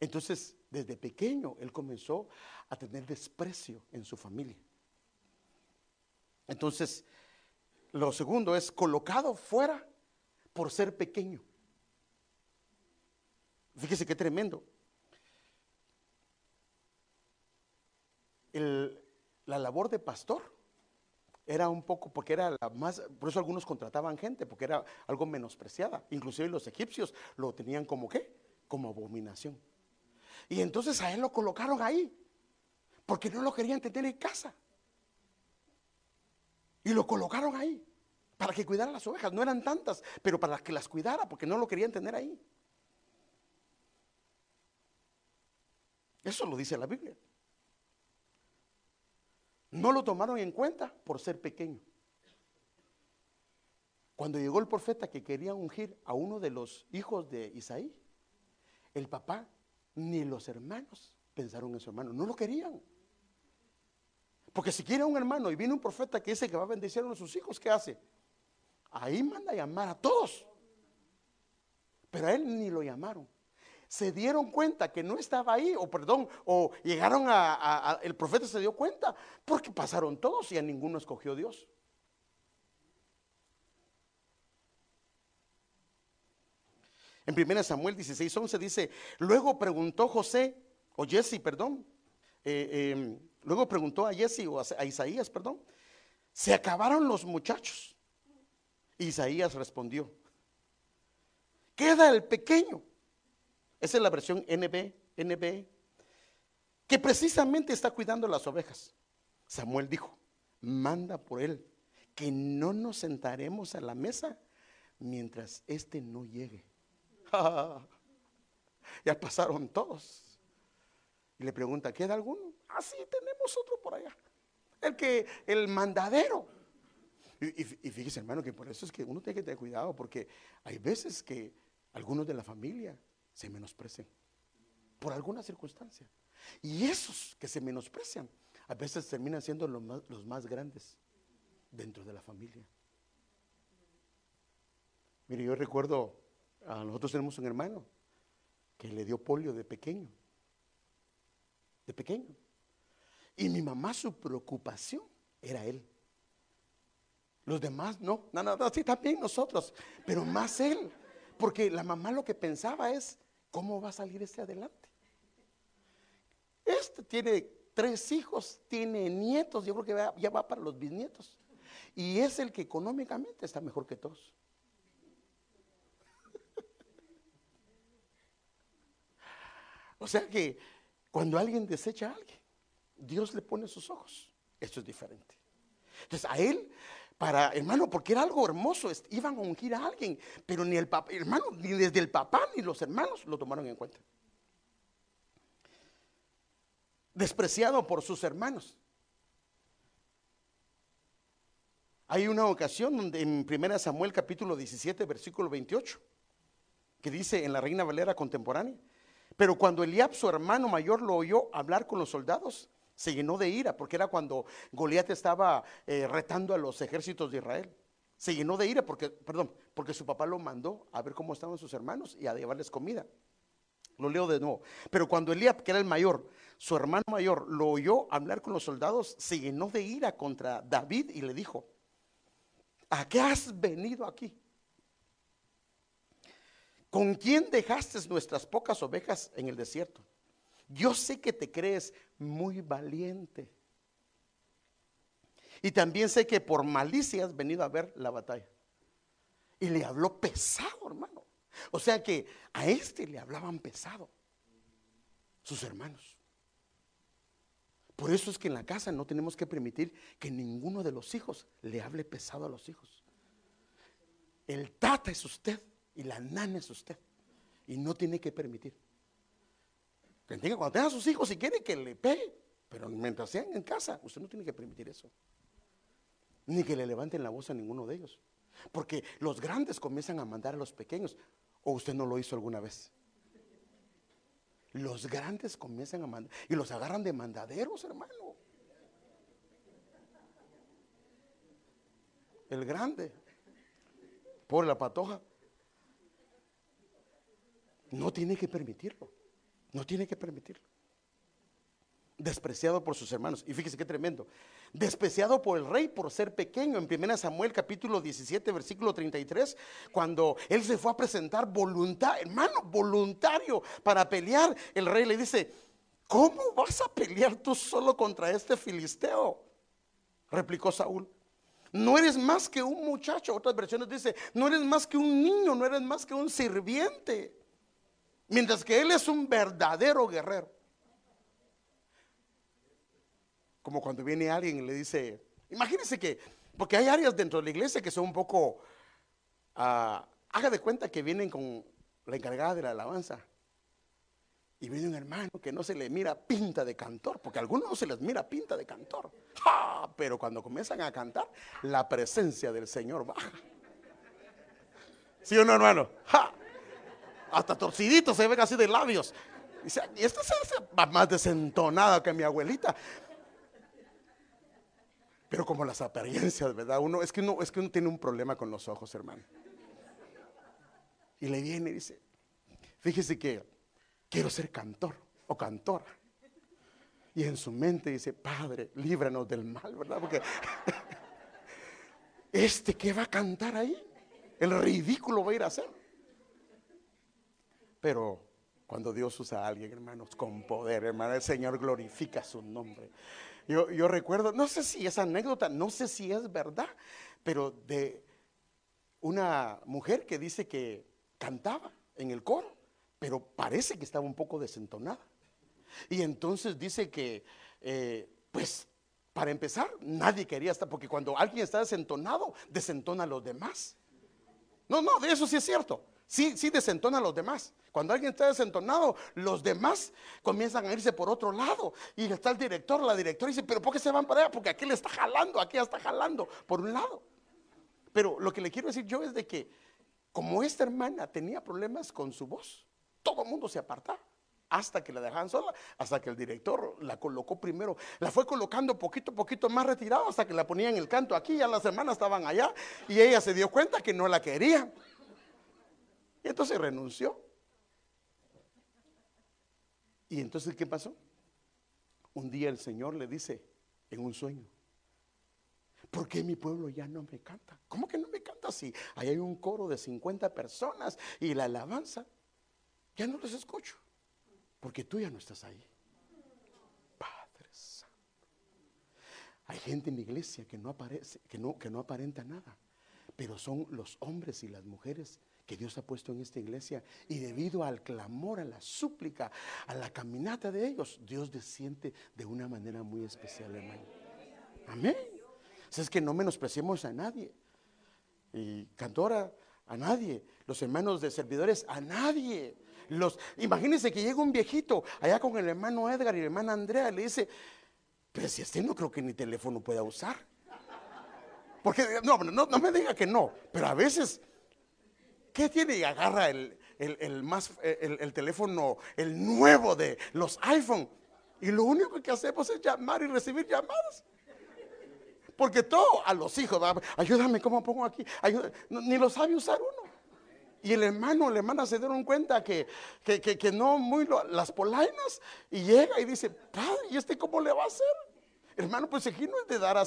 Entonces, desde pequeño, él comenzó a tener desprecio en su familia. Entonces, lo segundo es colocado fuera por ser pequeño. Fíjese qué tremendo. la labor de pastor era un poco, porque era la más, por eso algunos contrataban gente, porque era algo menospreciada. Inclusive los egipcios lo tenían como qué? Como abominación. Y entonces a él lo colocaron ahí, porque no lo querían tener en casa. Y lo colocaron ahí, para que cuidara las ovejas. No eran tantas, pero para que las cuidara, porque no lo querían tener ahí. Eso lo dice la Biblia. No lo tomaron en cuenta por ser pequeño. Cuando llegó el profeta que quería ungir a uno de los hijos de Isaí, el papá ni los hermanos pensaron en su hermano, no lo querían. Porque si quiere un hermano y viene un profeta que dice que va a bendecir a sus hijos, ¿qué hace? Ahí manda a llamar a todos. Pero a él ni lo llamaron. Se dieron cuenta que no estaba ahí, o perdón, o llegaron a, el profeta se dio cuenta, porque pasaron todos y a ninguno escogió Dios. En 1 Samuel 16, 11 dice, luego preguntó José, o Jesse, perdón, eh, em, luego preguntó a Jesse o a, Isaías, perdón, se acabaron los muchachos. Isaías respondió, queda el pequeño. Esa es la versión NB, NB, que precisamente está cuidando las ovejas. Samuel dijo, manda por él, que no nos sentaremos a la mesa mientras éste no llegue. ya pasaron todos. Y le pregunta, ¿queda alguno? Ah, sí, tenemos otro por allá. El que, el mandadero. Y, y, fíjese, hermano, que por eso es que uno tiene que tener cuidado, porque hay veces que algunos de la familia se menosprecian por alguna circunstancia. Y esos que se menosprecian, a veces terminan siendo los más, los más grandes dentro de la familia. Mire, yo recuerdo, a nosotros tenemos un hermano que le dio polio de pequeño de pequeño. Y mi mamá su preocupación era él. Los demás no, no, no, sí también nosotros, pero más él. Porque la mamá lo que pensaba es, ¿cómo va a salir este adelante? Este tiene tres hijos, tiene nietos, yo creo que ya va para los bisnietos. Y es el que económicamente está mejor que todos. O sea que cuando alguien desecha a alguien, Dios le pone sus ojos. Esto es diferente. Entonces a él, para hermano, porque era algo hermoso, iban a ungir a alguien, pero ni el papá, hermano, ni desde el papá ni los hermanos lo tomaron en cuenta. Despreciado por sus hermanos. Hay una ocasión donde en 1 Samuel capítulo 17, versículo 28, que dice en la Reina Valera contemporánea, pero cuando Eliab, su hermano mayor, lo oyó hablar con los soldados, se llenó de ira, porque era cuando Goliat estaba eh, retando a los ejércitos de Israel. Se llenó de ira porque, perdón, porque su papá lo mandó a ver cómo estaban sus hermanos y a llevarles comida. Lo leo de nuevo. Pero cuando Eliab, que era el mayor, su hermano mayor, lo oyó hablar con los soldados, se llenó de ira contra David y le dijo, ¿a qué has venido aquí? ¿Con quién dejaste nuestras pocas ovejas en el desierto? Yo sé que te crees muy valiente. Y también sé que por malicia has venido a ver la batalla. Y le habló pesado, hermano. O sea que a este le hablaban pesado sus hermanos. Por eso es que en la casa no tenemos que permitir que ninguno de los hijos le hable pesado a los hijos. El tata es usted y la nana es usted. Y no tiene que permitir. Cuando tenga sus hijos, si quiere que le pegue, pero mientras sean en casa, usted no tiene que permitir eso. Ni que le levanten la voz a ninguno de ellos. Porque los grandes comienzan a mandar a los pequeños. ¿O usted no lo hizo alguna vez? Los grandes comienzan a mandar. Y los agarran de mandaderos, hermano. El grande. Por la patoja. No tiene que permitirlo. No tiene que permitirlo. Despreciado por sus hermanos. Y fíjese qué tremendo. Despreciado por el rey por ser pequeño. En 1 Samuel capítulo 17, versículo 33, cuando él se fue a presentar hermano, voluntario para pelear, el rey le dice, ¿cómo vas a pelear tú solo contra este filisteo? Replicó Saúl. No eres más que un muchacho. Otras versiones dice, no eres más que un niño, no eres más que un sirviente. Mientras que él es un verdadero guerrero. Como cuando viene alguien y le dice, imagínense que, porque hay áreas dentro de la iglesia que son un poco, ah, haga de cuenta que vienen con la encargada de la alabanza. Y viene un hermano que no se le mira pinta de cantor, porque a algunos no se les mira pinta de cantor. Pero cuando comienzan a cantar, la presencia del Señor baja. ¿Sí o no, hermano? ¡Ja! Hasta torcidito se ven así de labios. y esta se va más desentonada que mi abuelita. Pero como las apariencias, ¿verdad? Uno es que uno es que uno tiene un problema con los ojos, hermano. Y le viene y dice, fíjese que quiero ser cantor o cantora. Y en su mente dice, Padre, líbranos del mal, ¿verdad? Porque este que va a cantar ahí, el ridículo va a ir a hacer. Pero cuando Dios usa a alguien, hermanos, con poder, hermano, el Señor glorifica su nombre. Yo, yo recuerdo, no sé si es anécdota, no sé si es verdad, pero de una mujer que dice que cantaba en el coro, pero parece que estaba un poco desentonada. Y entonces dice que, eh, pues, para empezar, nadie quería estar, porque cuando alguien está desentonado, desentona a los demás. No, no, de eso sí es cierto. Sí, sí desentona a los demás. Cuando alguien está desentonado, los demás comienzan a irse por otro lado. Y está el director, la directora dice, pero ¿por qué se van para allá? Porque aquí le está jalando, aquí está jalando por un lado. Pero lo que le quiero decir yo es de que como esta hermana tenía problemas con su voz, todo el mundo se apartaba hasta que la dejaban sola, hasta que el director la colocó primero, la fue colocando poquito a poquito más retirado hasta que la ponía en el canto aquí, ya las hermanas estaban allá y ella se dio cuenta que no la quería. Entonces renunció. Y entonces, ¿qué pasó? Un día el Señor le dice en un sueño, ¿por qué mi pueblo ya no me canta? ¿Cómo que no me canta si ahí hay un coro de 50 personas y la alabanza? Ya no les escucho. Porque tú ya no estás ahí. Padre Santo. Hay gente en la iglesia que no aparece, que no, que no aparenta nada. Pero son los hombres y las mujeres que Dios ha puesto en esta iglesia. Y debido al clamor, a la súplica, a la caminata de ellos, Dios desciende de una manera muy especial, hermano. Amén. es que no menospreciemos a nadie. Y cantora, a nadie. Los hermanos de servidores, a nadie. Los, imagínense que llega un viejito allá con el hermano Edgar y la hermana Andrea, le dice, pero si este no creo que ni teléfono pueda usar. Porque, no, no, no me diga que no, pero a veces, ¿qué tiene? Y agarra el, más, el, teléfono, el nuevo de los iPhone. Y lo único que hacemos es llamar y recibir llamadas. Porque todo a los hijos, ayúdame, ¿cómo pongo aquí? ni lo sabe usar uno. Y el hermano, la hermana se dieron cuenta que, que, no muy las polainas. Y llega y dice, padre, ¿y este cómo le va a hacer? Hermano, pues aquí no es de dar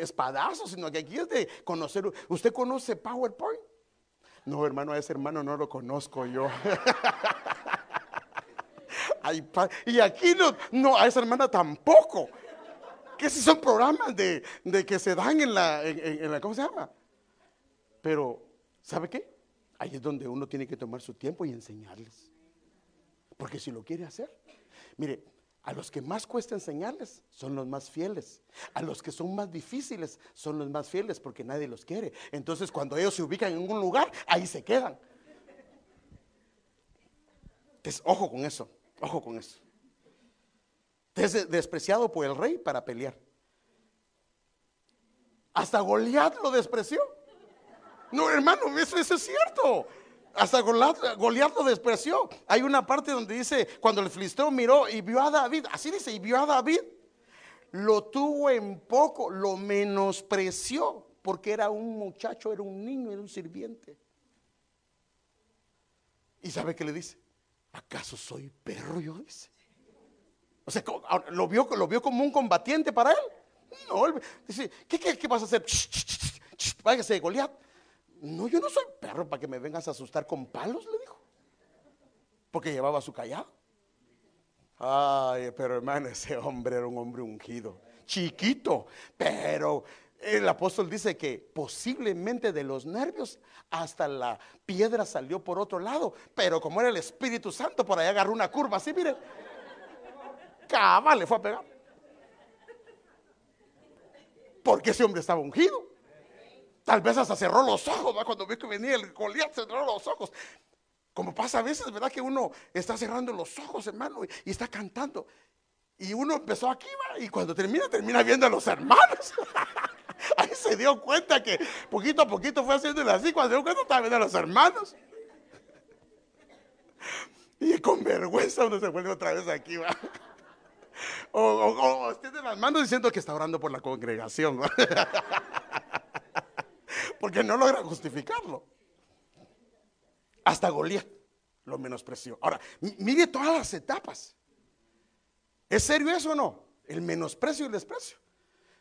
espadazos, sino que aquí es de conocer. ¿Usted conoce PowerPoint? No, hermano, a ese hermano no lo conozco yo. y aquí no, no, a esa hermana tampoco. Que si son programas de, que se dan en la, en la, ¿cómo se llama? Pero, ¿sabe qué? Ahí es donde uno tiene que tomar su tiempo y enseñarles. Porque si lo quiere hacer, mire, a los que más cuesta enseñarles son los más fieles. A los que son más difíciles son los más fieles porque nadie los quiere. Entonces cuando ellos se ubican en un lugar, ahí se quedan. Entonces, ojo con eso, ojo con eso. Es despreciado por el rey para pelear. Hasta Goliat lo despreció. No, hermano, eso, es cierto. Hasta Goliat, lo despreció. Hay una parte donde dice, cuando el filisteo miró y vio a David, así dice, y vio a David, lo tuvo en poco, lo menospreció, porque era un muchacho, era un niño, era un sirviente. ¿Y sabe qué le dice? ¿Acaso soy perro yo? Dice. O sea, lo vio, lo vio como un combatiente para él. No, dice, ¿qué, qué, vas a hacer? Váyase. No, yo no soy perro para que me vengas a asustar con palos, le dijo. Porque llevaba su callado. Ay, pero hermano, ese hombre era un hombre ungido. Chiquito, pero el apóstol dice que posiblemente de los nervios hasta la piedra salió por otro lado, pero como era el Espíritu Santo, por ahí agarró una curva así, mire. Cabal le fue a pegar. Porque ese hombre estaba ungido. Tal vez hasta cerró los ojos, cuando vi que venía el Goliat, cerró los ojos. Como pasa a veces, ¿verdad? Que uno está cerrando los ojos, hermano, y, está cantando. Y uno empezó aquí, ¿va? y cuando termina, termina viendo a los hermanos. Ahí se dio cuenta que poquito a poquito fue haciéndolo así. Cuando se dio cuenta, estaba viendo a los hermanos. Y con vergüenza uno se vuelve otra vez aquí, va. O, o, o las manos diciendo que está orando por la congregación. Porque no logra justificarlo. Hasta Goliat lo menospreció. Ahora, mire todas las etapas. ¿Es serio eso o no? El menosprecio y el desprecio.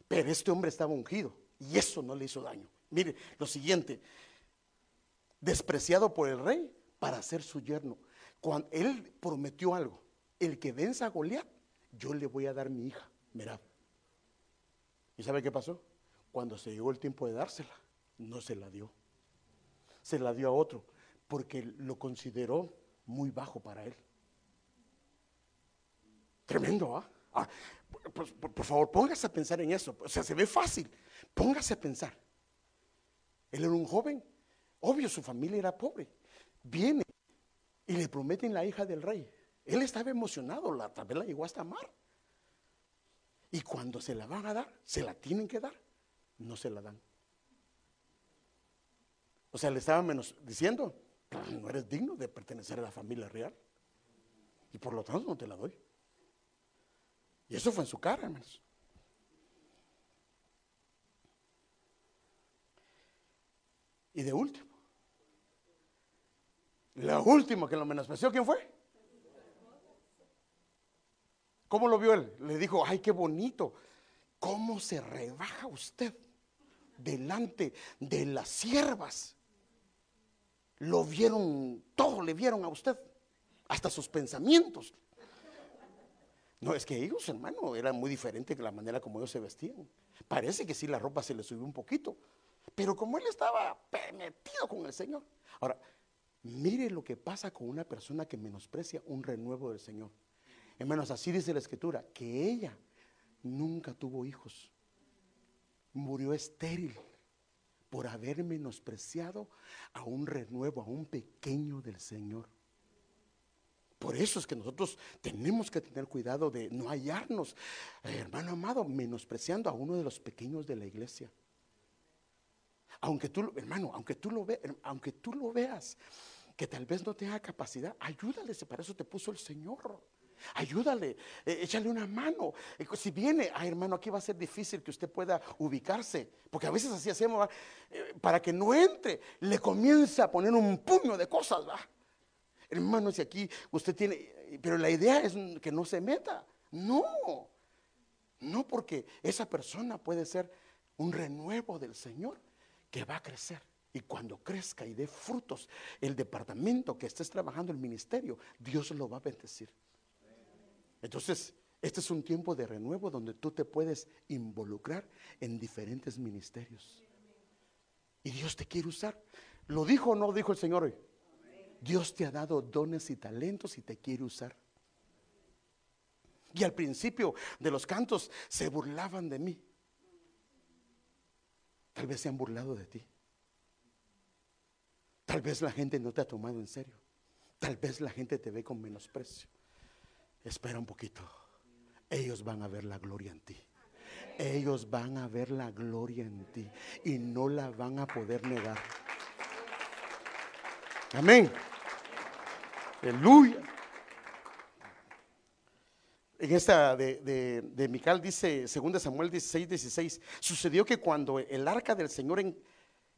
Pero este hombre estaba ungido y eso no le hizo daño. Mire lo siguiente, despreciado por el rey para ser su yerno. Cuando él prometió algo, el que venza a Goliat, yo le voy a dar mi hija, Mirad. ¿Y sabe qué pasó? Cuando se llegó el tiempo de dársela, no se la dio. Se la dio a otro porque lo consideró muy bajo para él. Tremendo, ¿ah? Ah, pues, por, favor, póngase a pensar en eso. O sea, se ve fácil. Póngase a pensar. Él era un joven. Obvio, su familia era pobre. Viene y le prometen la hija del rey. Él estaba emocionado, la, tal llegó hasta amar. Y cuando se la van a dar, se la tienen que dar, no se la dan. O sea, le estaban menos diciendo, no eres digno de pertenecer a la familia real. Y por lo tanto no te la doy. Y eso fue en su cara, hermanos. Y de último, la última que lo menospreció, ¿quién fue? ¿Cómo lo vio él? Le dijo, ay, qué bonito. ¿Cómo se rebaja usted delante de las siervas? Lo vieron, todo le vieron a usted, hasta sus pensamientos. No, es que ellos, hermano, era muy diferente que la manera como ellos se vestían. Parece que sí, la ropa se le subió un poquito, pero como él estaba metido con el Señor. Ahora, mire lo que pasa con una persona que menosprecia un renuevo del Señor. Hermanos, así dice la escritura, que ella nunca tuvo hijos. Murió estéril por haber menospreciado a un renuevo, a un pequeño del Señor. Por eso es que nosotros tenemos que tener cuidado de no hallarnos, eh, hermano amado, menospreciando a uno de los pequeños de la iglesia. Aunque tú, hermano, aunque tú lo, ve, aunque tú lo veas, que tal vez no tenga capacidad, ayúdale, para eso te puso el Señor. Ayúdale, eh, échale una mano. Eh, si viene, ay hermano, aquí va a ser difícil que usted pueda ubicarse, porque a veces así hacemos, eh, para que no entre, le comienza a poner un puño de cosas, ¿va? Hermano, si aquí usted tiene, pero la idea es que no se meta. No, no porque esa persona puede ser un renuevo del Señor que va a crecer. Y cuando crezca y dé frutos el departamento que estés trabajando, el ministerio, Dios lo va a bendecir. Entonces, este es un tiempo de renuevo donde tú te puedes involucrar en diferentes ministerios. Y Dios te quiere usar. ¿Lo dijo o no dijo el Señor hoy? Dios te ha dado dones y talentos y te quiere usar. Y al principio de los cantos se burlaban de mí. Tal vez se han burlado de ti. Tal vez la gente no te ha tomado en serio. Tal vez la gente te ve con menosprecio. Espera un poquito. Ellos van a ver la gloria en ti. Ellos van a ver la gloria en ti y no la van a poder negar. Amén. Aleluya. En esta de, Mical dice, 2 Samuel 16, 16, sucedió que cuando el arca del Señor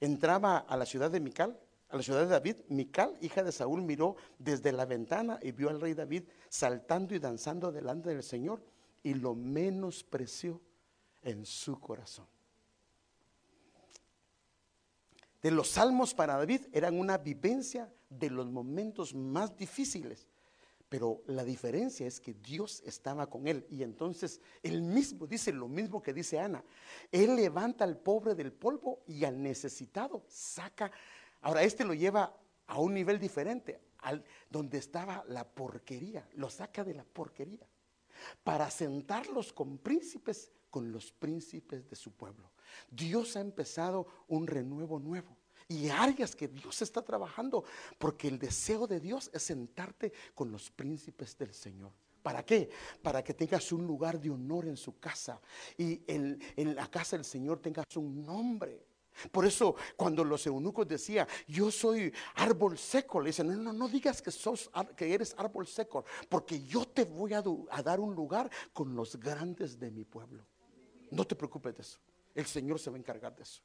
entraba a la ciudad de Mical, a la ciudad de David, Mical, hija de Saúl, miró desde la ventana y vio al rey David saltando y danzando delante del Señor y lo menospreció en su corazón. De los salmos para David eran una vivencia de los momentos más difíciles pero la diferencia es que Dios estaba con él. Y entonces él mismo dice lo mismo que dice Ana. Él levanta al pobre del polvo y al necesitado saca. Ahora, este lo lleva a un nivel diferente, al, donde estaba la porquería. Lo saca de la porquería. Para sentarlos con príncipes, con los príncipes de su pueblo. Dios ha empezado un renuevo nuevo y áreas que Dios está trabajando, porque el deseo de Dios es sentarte con los príncipes del Señor. ¿Para qué? Para que tengas un lugar de honor en su casa y en, la casa del Señor tengas un nombre. Por eso cuando los eunucos decían, yo soy árbol seco, le dicen, no, no, no digas que, sos, que eres árbol seco, porque yo te voy a, a dar un lugar con los grandes de mi pueblo. No te preocupes de eso. El Señor se va a encargar de eso.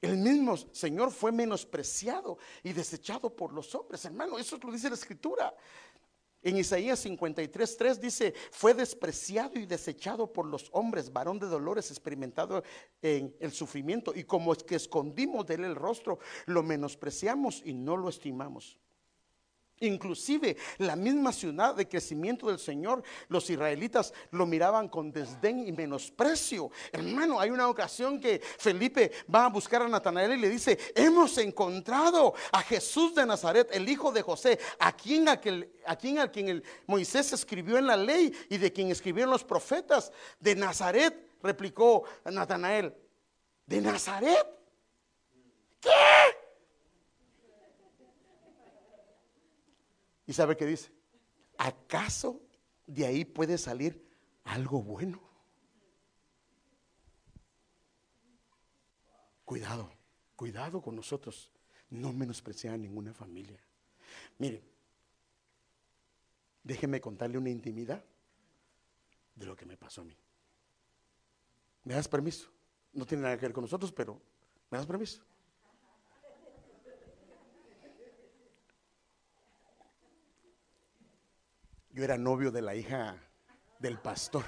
El mismo Señor fue menospreciado y desechado por los hombres. Hermano, eso lo dice la escritura. En Isaías 53, 3 dice, fue despreciado y desechado por los hombres, varón de dolores, experimentado en el sufrimiento. Y como es que escondimos de él el rostro, lo menospreciamos y no lo estimamos. Inclusive la misma ciudad de crecimiento del Señor, los israelitas lo miraban con desdén y menosprecio. Hermano, hay una ocasión que Felipe va a buscar a Natanael y le dice, hemos encontrado a Jesús de Nazaret, el hijo de José, a quien, a quien, a quien el Moisés escribió en la ley y de quien escribieron los profetas. De Nazaret, replicó Natanael, ¿de Nazaret? ¿Qué? ¿Y sabe qué dice? ¿Acaso de ahí puede salir algo bueno? Cuidado, cuidado con nosotros. No menospreciar a ninguna familia. Mire, déjeme contarle una intimidad de lo que me pasó a mí. ¿Me das permiso? No tiene nada que ver con nosotros, pero ¿me das permiso? Yo era novio de la hija del pastor.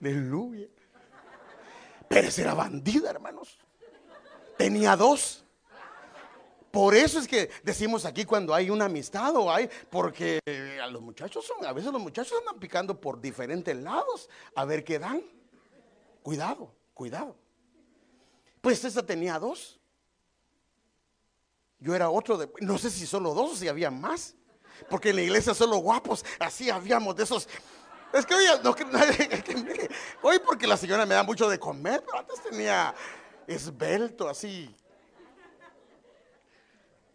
Aleluya. Pero era bandida, hermanos. Tenía dos. Por eso es que decimos aquí cuando hay una amistad o hay, porque a los muchachos son, a veces los muchachos andan picando por diferentes lados a ver qué dan. Cuidado, cuidado. Pues esa tenía dos. Yo era otro de, no sé si solo dos o si había más. Porque en la iglesia solo guapos, así habíamos de esos. Es que hoy, no, hoy porque la señora me da mucho de comer, pero antes tenía esbelto, así.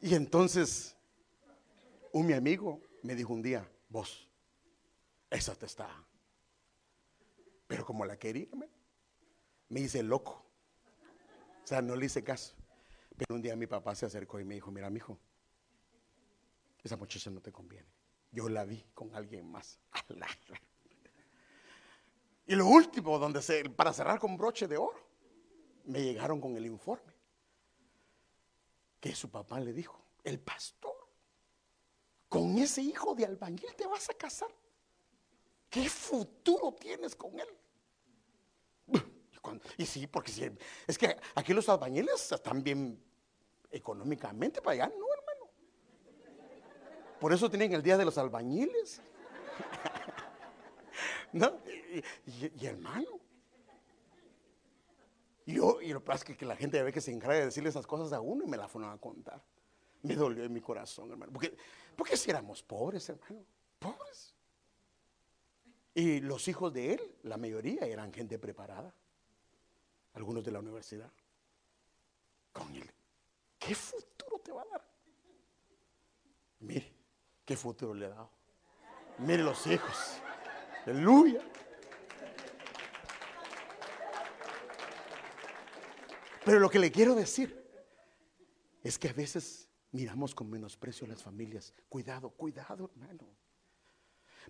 Y entonces, un mi amigo me dijo un día, vos, esa te está. Pero como la quería, me hice loco. O sea, no le hice caso. Pero un día mi papá se acercó y me dijo, mira, mi hijo, esa muchacha no te conviene. Yo la vi con alguien más. Y lo último, donde para cerrar con broche de oro, me llegaron con el informe que su papá le dijo, el pastor, con ese hijo de albañil te vas a casar. ¿Qué futuro tienes con él? Y sí, porque es que aquí los albañiles están bien económicamente para allá, no, hermano. Por eso tienen el día de los albañiles. ¿No? Y, hermano. Yo, y lo que pasa es que, la gente ve que se encarga de decirle esas cosas a uno y me la fueron a contar. Me dolió en mi corazón, hermano. Porque, porque si éramos pobres, hermano. Pobres. Y los hijos de él, la mayoría eran gente preparada. Algunos de la universidad. Con él ¿Qué futuro te va a dar? Mire, qué futuro le ha dado. Mire los hijos. Aleluya. Pero lo que le quiero decir es que a veces miramos con menosprecio a las familias. Cuidado, cuidado, hermano.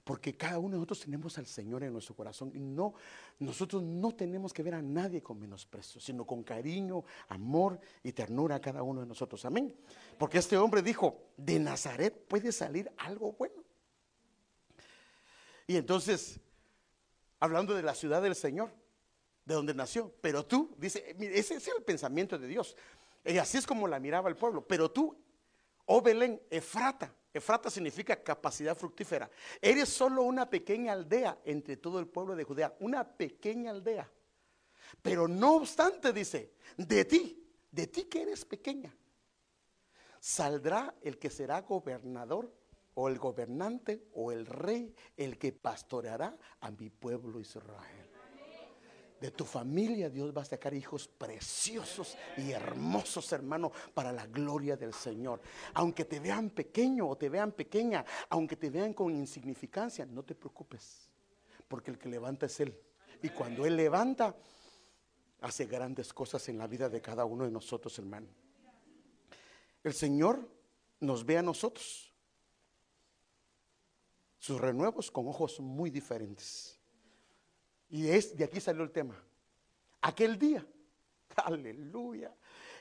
Porque cada uno de nosotros tenemos al Señor en nuestro corazón y no, nosotros no tenemos que ver a nadie con menosprecio, sino con cariño, amor y ternura a cada uno de nosotros. Amén. Porque este hombre dijo, de Nazaret puede salir algo bueno. Y entonces, hablando de la ciudad del Señor, de donde nació, pero tú, dice, ese es el pensamiento de Dios. Y así es como la miraba el pueblo. Pero tú, oh Belén, Efrata, Efrata significa capacidad fructífera. Eres solo una pequeña aldea entre todo el pueblo de Judea, una pequeña aldea. Pero no obstante, dice, de ti, de ti que eres pequeña, saldrá el que será gobernador o el gobernante o el rey, el que pastoreará a mi pueblo Israel de tu familia Dios va a sacar hijos preciosos y hermosos, hermano, para la gloria del Señor. Aunque te vean pequeño o te vean pequeña, aunque te vean con insignificancia, no te preocupes, porque el que levanta es Él. Y cuando Él levanta, hace grandes cosas en la vida de cada uno de nosotros, hermano. El Señor nos ve a nosotros, sus renuevos con ojos muy diferentes. Y es, de aquí salió el tema. Aquel día, aleluya,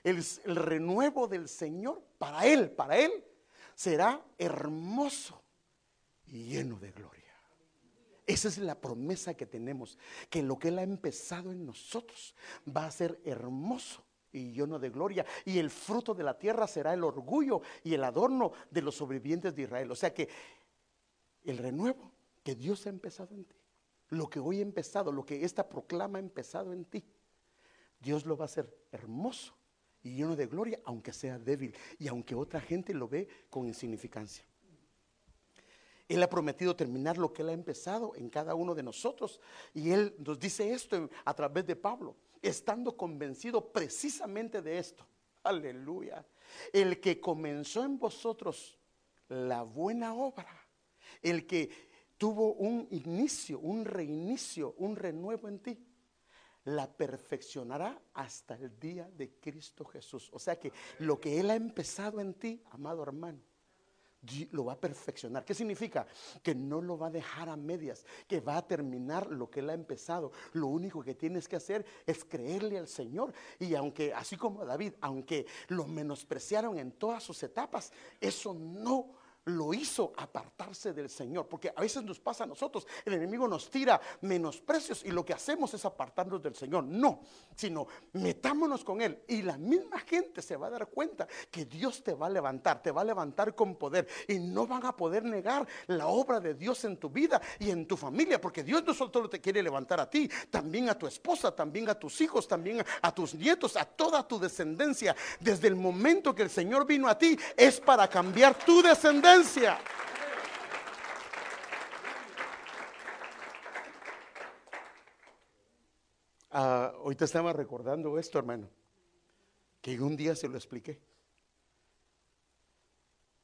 el, renuevo del Señor para Él, para Él, será hermoso y lleno de gloria. Esa es la promesa que tenemos, que lo que Él ha empezado en nosotros va a ser hermoso y lleno de gloria. Y el fruto de la tierra será el orgullo y el adorno de los sobrevivientes de Israel. O sea que el renuevo que Dios ha empezado en ti, lo que hoy ha empezado, lo que esta proclama ha empezado en ti, Dios lo va a hacer hermoso y lleno de gloria, aunque sea débil y aunque otra gente lo ve con insignificancia. Él ha prometido terminar lo que Él ha empezado en cada uno de nosotros. Y Él nos dice esto a través de Pablo, estando convencido precisamente de esto. Aleluya. El que comenzó en vosotros la buena obra, el que tuvo un inicio, un reinicio, un renuevo en ti, la perfeccionará hasta el día de Cristo Jesús. O sea que lo que Él ha empezado en ti, amado hermano, lo va a perfeccionar. ¿Qué significa? Que no lo va a dejar a medias, que va a terminar lo que él ha empezado. Lo único que tienes que hacer es creerle al Señor. Y aunque, así como David, aunque lo menospreciaron en todas sus etapas, eso no lo hizo apartarse del Señor. Porque a veces nos pasa a nosotros, el enemigo nos tira menosprecios y lo que hacemos es apartarnos del Señor. No, sino metámonos con Él. Y la misma gente se va a dar cuenta que Dios te va a levantar, te va a levantar con poder. Y no van a poder negar la obra de Dios en tu vida y en tu familia. Porque Dios no solo te quiere levantar a ti, también a tu esposa, también a tus hijos, también a tus nietos, a toda tu descendencia. Desde el momento que el Señor vino a ti, es para cambiar tu descendencia Ah, hoy te estaba recordando esto, hermano, que un día se lo expliqué.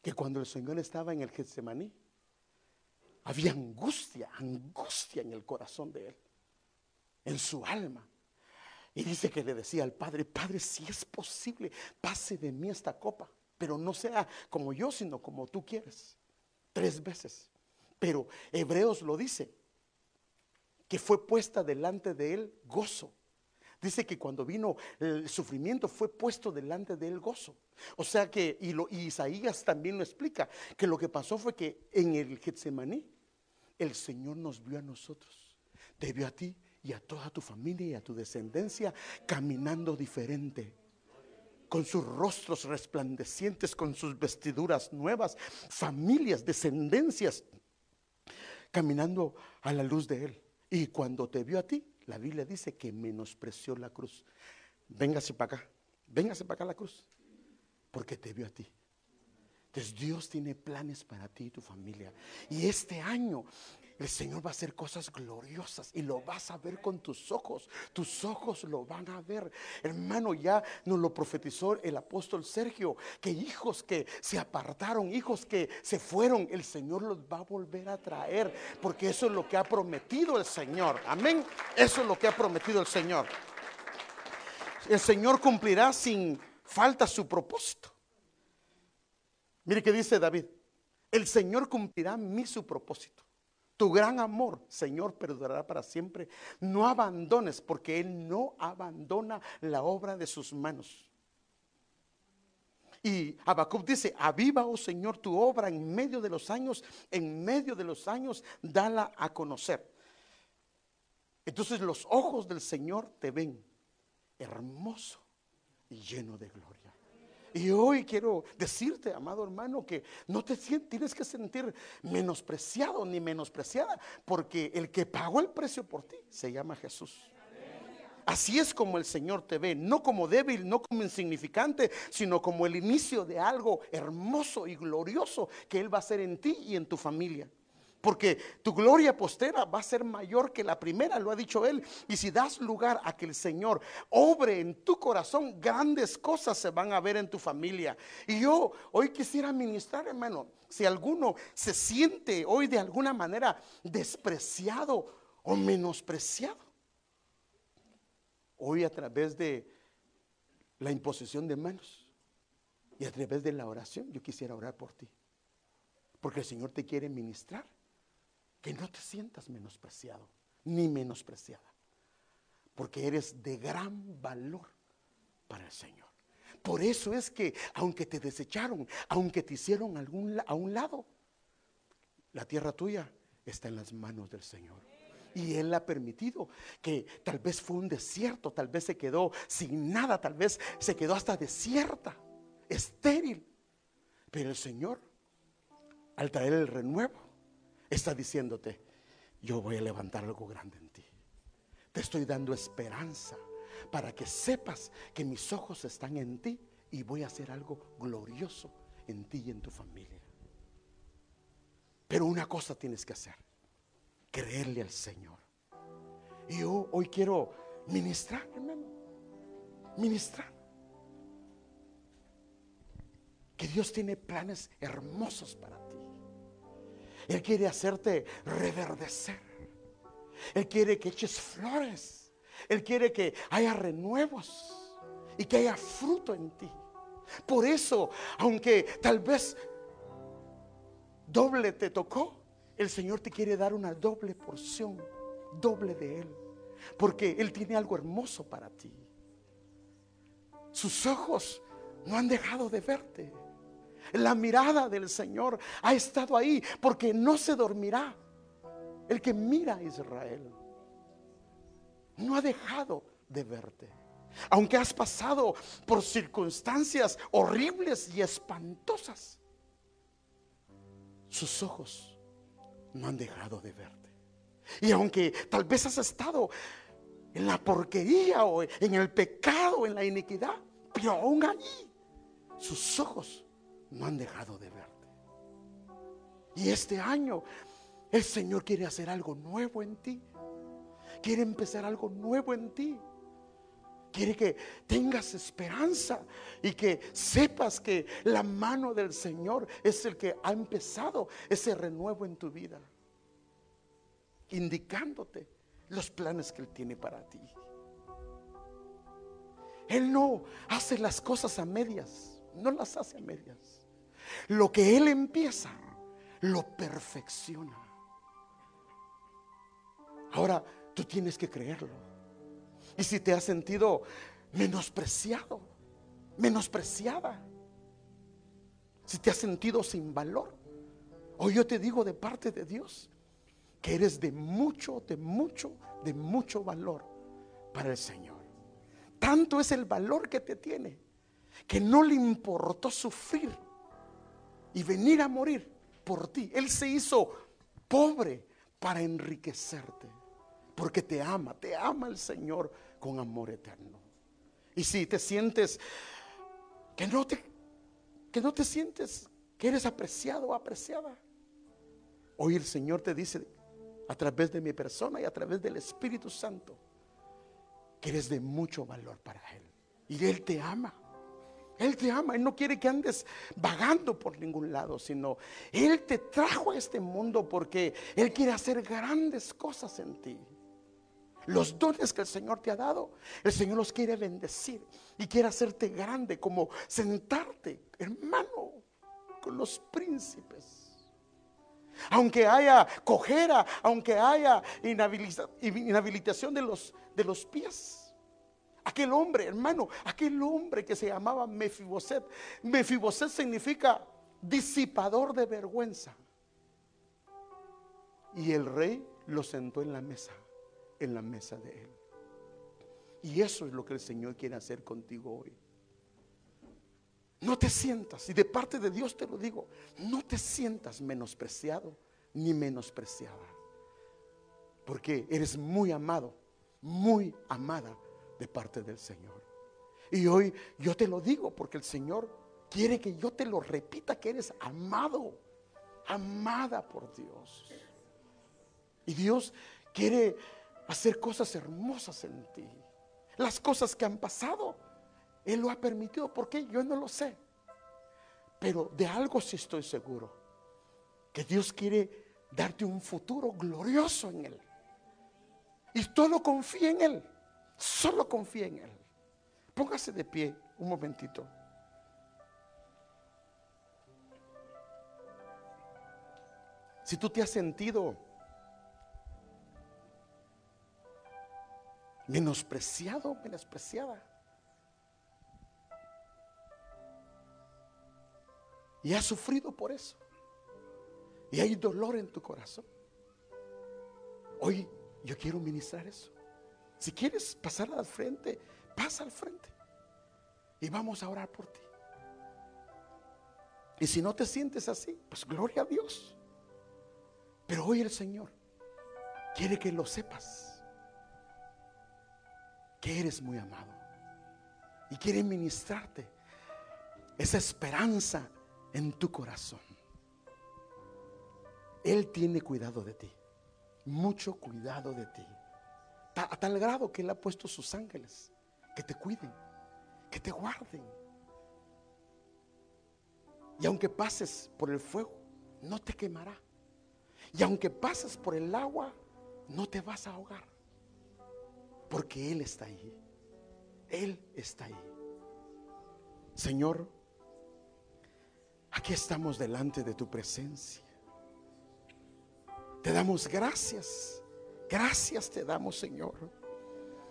Que cuando el Señor estaba en el Getsemaní, había angustia, angustia en el corazón de él, en su alma. Y dice que le decía al Padre, Padre, si es posible, pase de mí esta copa pero no sea como yo, sino como tú quieres. Tres veces. Pero Hebreos lo dice, que fue puesta delante de él gozo. Dice que cuando vino el sufrimiento fue puesto delante de él gozo. O sea que, y, lo, Isaías también lo explica, que lo que pasó fue que en el Getsemaní el Señor nos vio a nosotros, te vio a ti y a toda tu familia y a tu descendencia caminando diferente con sus rostros resplandecientes, con sus vestiduras nuevas, familias, descendencias, caminando a la luz de Él. Y cuando te vio a ti, la Biblia dice que menospreció la cruz. Véngase para acá, véngase para acá la cruz, porque te vio a ti. Entonces Dios tiene planes para ti y tu familia. Y este año el Señor va a hacer cosas gloriosas y lo vas a ver con tus ojos. Tus ojos lo van a ver. Hermano, ya nos lo profetizó el apóstol Sergio, que hijos que se apartaron, hijos que se fueron, el Señor los va a volver a traer, porque eso es lo que ha prometido el Señor. Amén. Eso es lo que ha prometido el Señor. El Señor cumplirá sin falta su propósito. Mire que dice David, el Señor cumplirá mi su propósito. Tu gran amor, Señor, perdurará para siempre. No abandones, porque Él no abandona la obra de sus manos. Y Habacuc dice, aviva, oh Señor, tu obra en medio de los años, en medio de los años, dala a conocer. Entonces los ojos del Señor te ven hermoso y lleno de gloria. Y hoy quiero decirte, amado hermano, que no te tienes que sentir menospreciado ni menospreciada, porque el que pagó el precio por ti se llama Jesús. Así es como el Señor te ve, no como débil, no como insignificante, sino como el inicio de algo hermoso y glorioso que Él va a hacer en ti y en tu familia porque tu gloria postera va a ser mayor que la primera, lo ha dicho él. Y si das lugar a que el Señor obre en tu corazón, grandes cosas se van a ver en tu familia. Y yo hoy quisiera ministrar, hermano, si alguno se siente hoy de alguna manera despreciado o menospreciado, hoy a través de la imposición de manos y a través de la oración, yo quisiera orar por ti. Porque el Señor te quiere ministrar que no te sientas menospreciado ni menospreciada, porque eres de gran valor para el Señor. Por eso es que, aunque te desecharon, aunque te hicieron algún, a un lado, la tierra tuya está en las manos del Señor. Y Él ha permitido que tal vez fue un desierto, tal vez se quedó sin nada, tal vez se quedó hasta desierta, estéril. Pero el Señor, al traer el renuevo, está diciéndote, yo voy a levantar algo grande en ti. Te estoy dando esperanza para que sepas que mis ojos están en ti y voy a hacer algo glorioso en ti y en tu familia. Pero una cosa tienes que hacer creerle al Señor. Y yo hoy quiero ministrar, hermano. Ministrar. Que Dios tiene planes hermosos para ti. Él quiere hacerte reverdecer. Él quiere que eches flores. Él quiere que haya renuevos y que haya fruto en ti. Por eso, aunque tal vez doble te tocó, el Señor te quiere dar una doble porción, doble de Él, porque Él tiene algo hermoso para ti. Sus ojos no han dejado de verte. La mirada del Señor ha estado ahí porque no se dormirá. El que mira a Israel no ha dejado de verte. Aunque has pasado por circunstancias horribles y espantosas, sus ojos no han dejado de verte. Y aunque tal vez has estado en la porquería o en el pecado, en la iniquidad, pero aún ahí sus ojos no han dejado de verte. Y este año el Señor quiere hacer algo nuevo en ti. Quiere empezar algo nuevo en ti. Quiere que tengas esperanza y que sepas que la mano del Señor es el que ha empezado ese renuevo en tu vida, indicándote los planes que Él tiene para ti. Él no hace las cosas a medias, no las hace a medias. Lo que Él empieza, lo perfecciona. Ahora, tú tienes que creerlo. Y si te has sentido menospreciado, menospreciada, si te has sentido sin valor, hoy yo te digo de parte de Dios que eres de mucho, de mucho, de mucho valor para el Señor. Tanto es el valor que te tiene que no le importó sufrir y venir a morir por ti. Él se hizo pobre para enriquecerte porque te ama, te ama el Señor con amor eterno. Y si te sientes que no te, que no te sientes que eres apreciado o apreciada, hoy el Señor te dice a través de mi persona y a través del Espíritu Santo que eres de mucho valor para Él. Y Él te ama. Él te ama, Él no quiere que andes vagando por ningún lado, sino Él te trajo a este mundo porque Él quiere hacer grandes cosas en ti. Los dones que el Señor te ha dado, el Señor los quiere bendecir y quiere hacerte grande, como sentarte, hermano, con los príncipes. Aunque haya cojera, aunque haya inhabilitación de los, de los pies. Aquel hombre, hermano, aquel hombre que se llamaba Mefiboset. Mefiboset significa disipador de vergüenza. Y el rey lo sentó en la mesa en la mesa de Él. Y eso es lo que el Señor quiere hacer contigo hoy. No te sientas, y de parte de Dios te lo digo, no te sientas menospreciado ni menospreciada. Porque eres muy amado, muy amada parte del Señor. Y hoy yo te lo digo porque el Señor quiere que yo te lo repita, que eres amado, amada por Dios. Y Dios quiere hacer cosas hermosas en ti. Las cosas que han pasado, Él lo ha permitido. ¿Por qué? Yo no lo sé. Pero de algo sí estoy seguro. Que Dios quiere darte un futuro glorioso en Él. Y todo confía en Él. Solo confía en Él. Póngase de pie un momentito. Si tú te has sentido menospreciado, menospreciada. Y has sufrido por eso. Y hay dolor en tu corazón. Hoy Yo quiero ministrar eso. Si quieres pasar al frente, pasa al frente. Y vamos a orar por ti. Y si no te sientes así, pues gloria a Dios. Pero hoy el Señor quiere que lo sepas. Que eres muy amado. Y quiere ministrarte esa esperanza en tu corazón. Él tiene cuidado de ti. Mucho cuidado de ti. A tal grado que Él ha puesto sus ángeles que te cuiden, que te guarden. Y aunque pases por el fuego, no te quemará. Y aunque pases por el agua, no te vas a ahogar. Porque Él está ahí. Él está ahí. Señor, aquí estamos delante de tu presencia. Te damos gracias. Gracias te damos, Señor.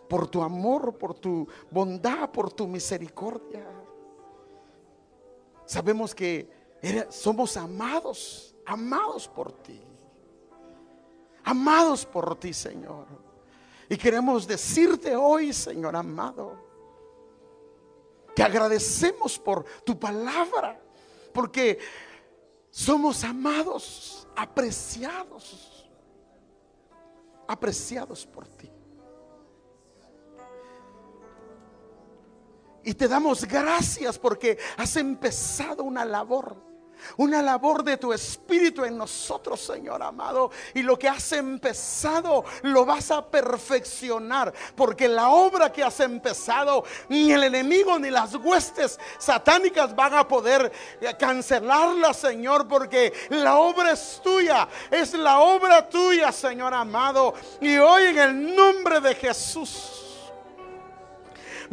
Por tu amor, por tu bondad, por tu misericordia. Sabemos que somos amados, amados por ti. Amados por ti, Señor. Y queremos decirte hoy, Señor amado, que agradecemos por tu palabra, porque somos amados, apreciados, apreciados por ti. Y te damos gracias porque has empezado una labor. Una labor de tu espíritu en nosotros, Señor amado. Y lo que has empezado lo vas a perfeccionar. Porque la obra que has empezado, ni el enemigo ni las huestes satánicas van a poder eh, cancelarla, Señor. Porque la obra es tuya. Es la obra tuya, Señor amado. Y hoy en el nombre de Jesús.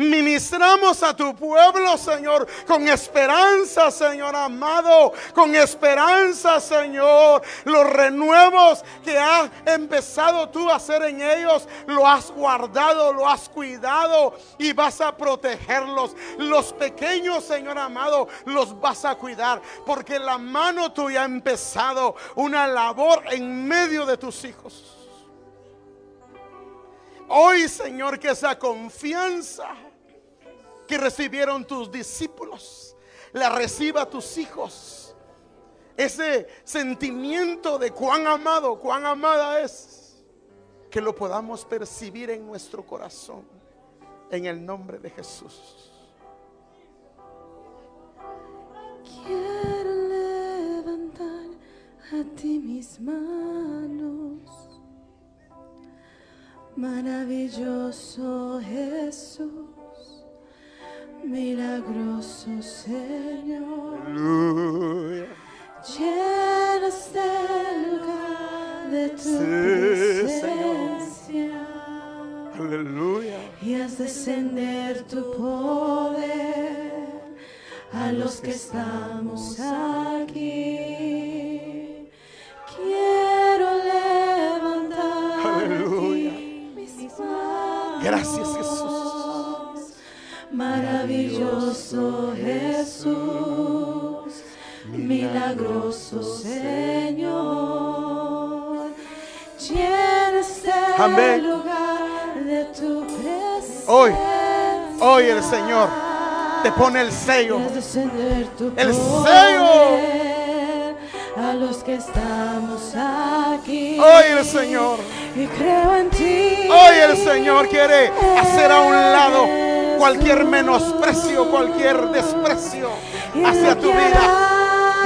Ministramos a tu pueblo, Señor, con esperanza, Señor amado, con esperanza, Señor. Los renuevos que has empezado tú a hacer en ellos, lo has guardado, lo has cuidado y vas a protegerlos. Los pequeños, Señor amado, los vas a cuidar, porque la mano tuya ha empezado una labor en medio de tus hijos. Hoy, Señor, que esa confianza que recibieron tus discípulos, la reciba tus hijos. Ese sentimiento de cuán amado, cuán amada es, que lo podamos percibir en nuestro corazón, en el nombre de Jesús. Quiero levantar a ti mis manos, maravilloso Jesús milagroso Señor. Aleluya. Llena este lugar de tu Sí, presencia Aleluya. y haz descender tu poder a los que estamos aquí. Quiero levantar Aleluya. ti mis manos. Gracias, Jesús. Maravilloso Jesús, milagroso Señor, llena este lugar de tu presencia. Hoy, hoy el Señor te pone el sello. El poder a los que estamos aquí. Hoy el Señor, y creo en ti. hoy el Señor quiere hacer a un lado cualquier menosprecio, cualquier desprecio hacia tu vida.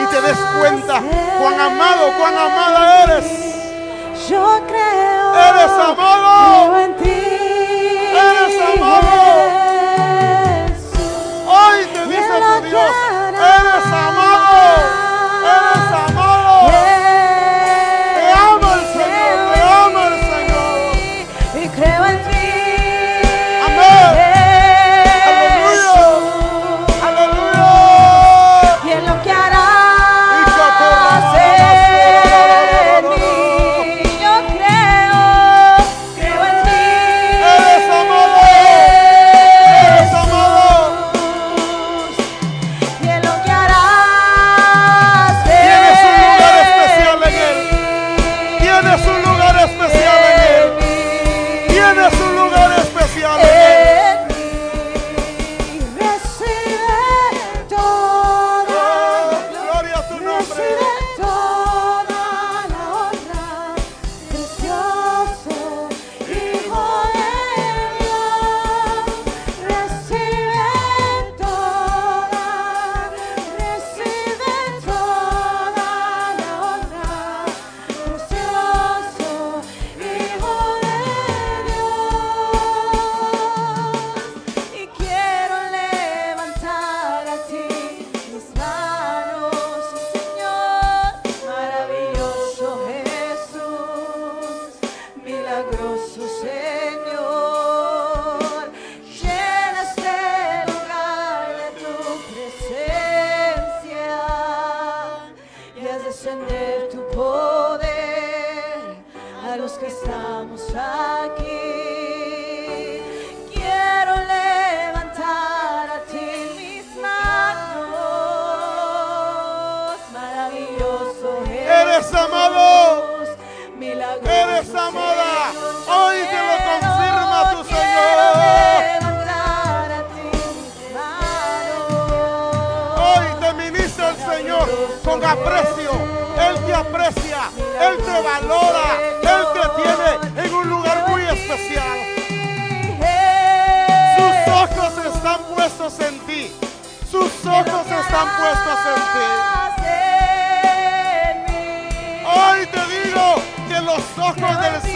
Y te des cuenta cuán amado, cuán amada eres. Yo creo. Eres amado. Creo en ti.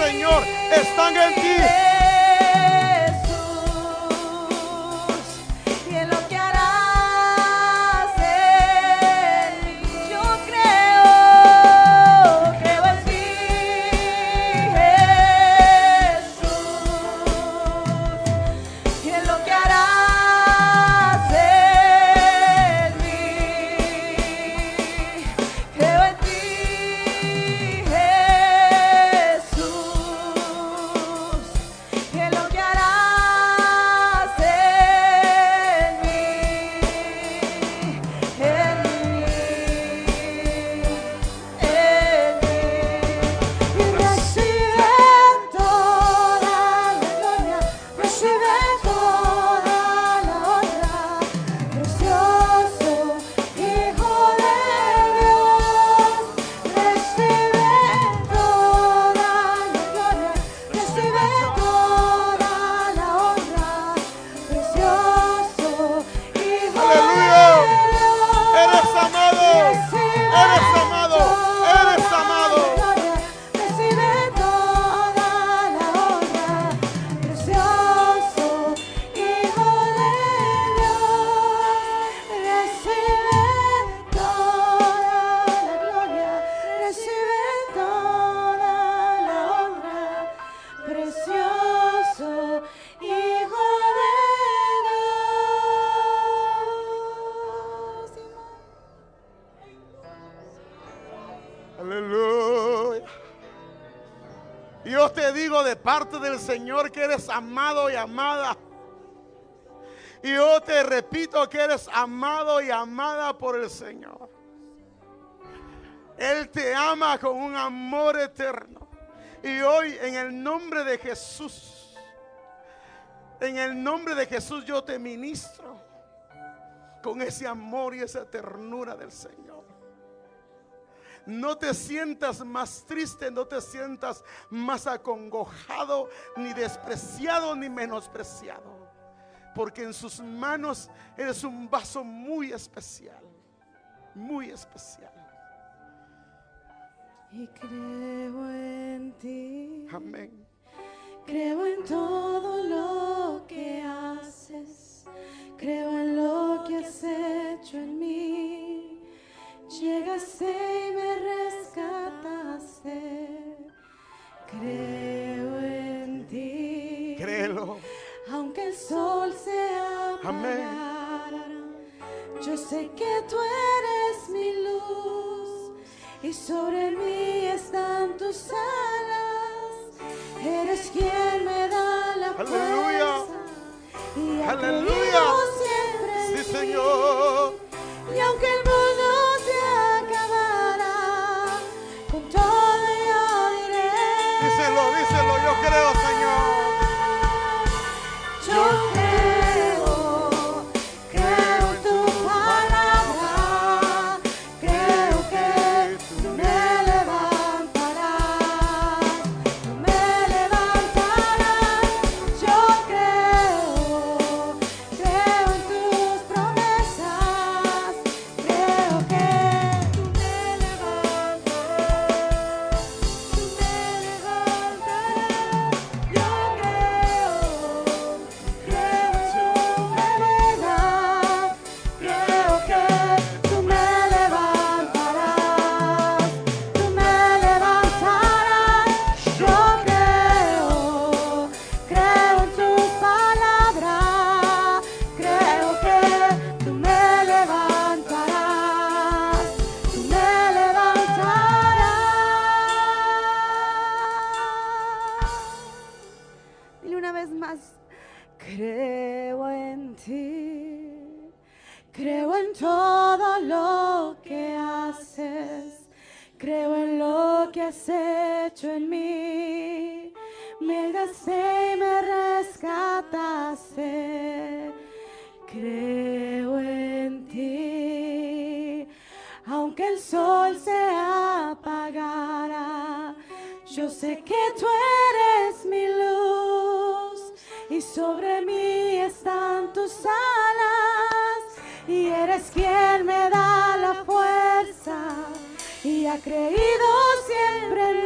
Señor están en ti. Amado y amada. Y yo te repito que eres amado y amada por el Señor. Él te ama con un amor eterno. Y hoy en el nombre de Jesús, en el nombre de Jesús yo te ministro con ese amor y esa ternura del Señor. No te sientas más triste, no te sientas más acongojado, ni despreciado, ni menospreciado. Porque en sus manos eres un vaso muy especial, muy especial. Y creo en ti, Amén. creo en todo lo que haces, creo en lo que has hecho en mí. Llegaste y me rescataste, creo en ti. Créelo. Aunque el sol sea Amén. yo sé que tú eres mi luz y sobre mí están tus alas. Eres quien me da la Aleluya. fuerza y Aleluya. siempre Sí. Señor. Y aunque el Creo en ti. Aunque el sol se apagara, yo sé que tú eres mi luz y sobre mí están tus alas y eres quien me da la fuerza y ha creído siempre en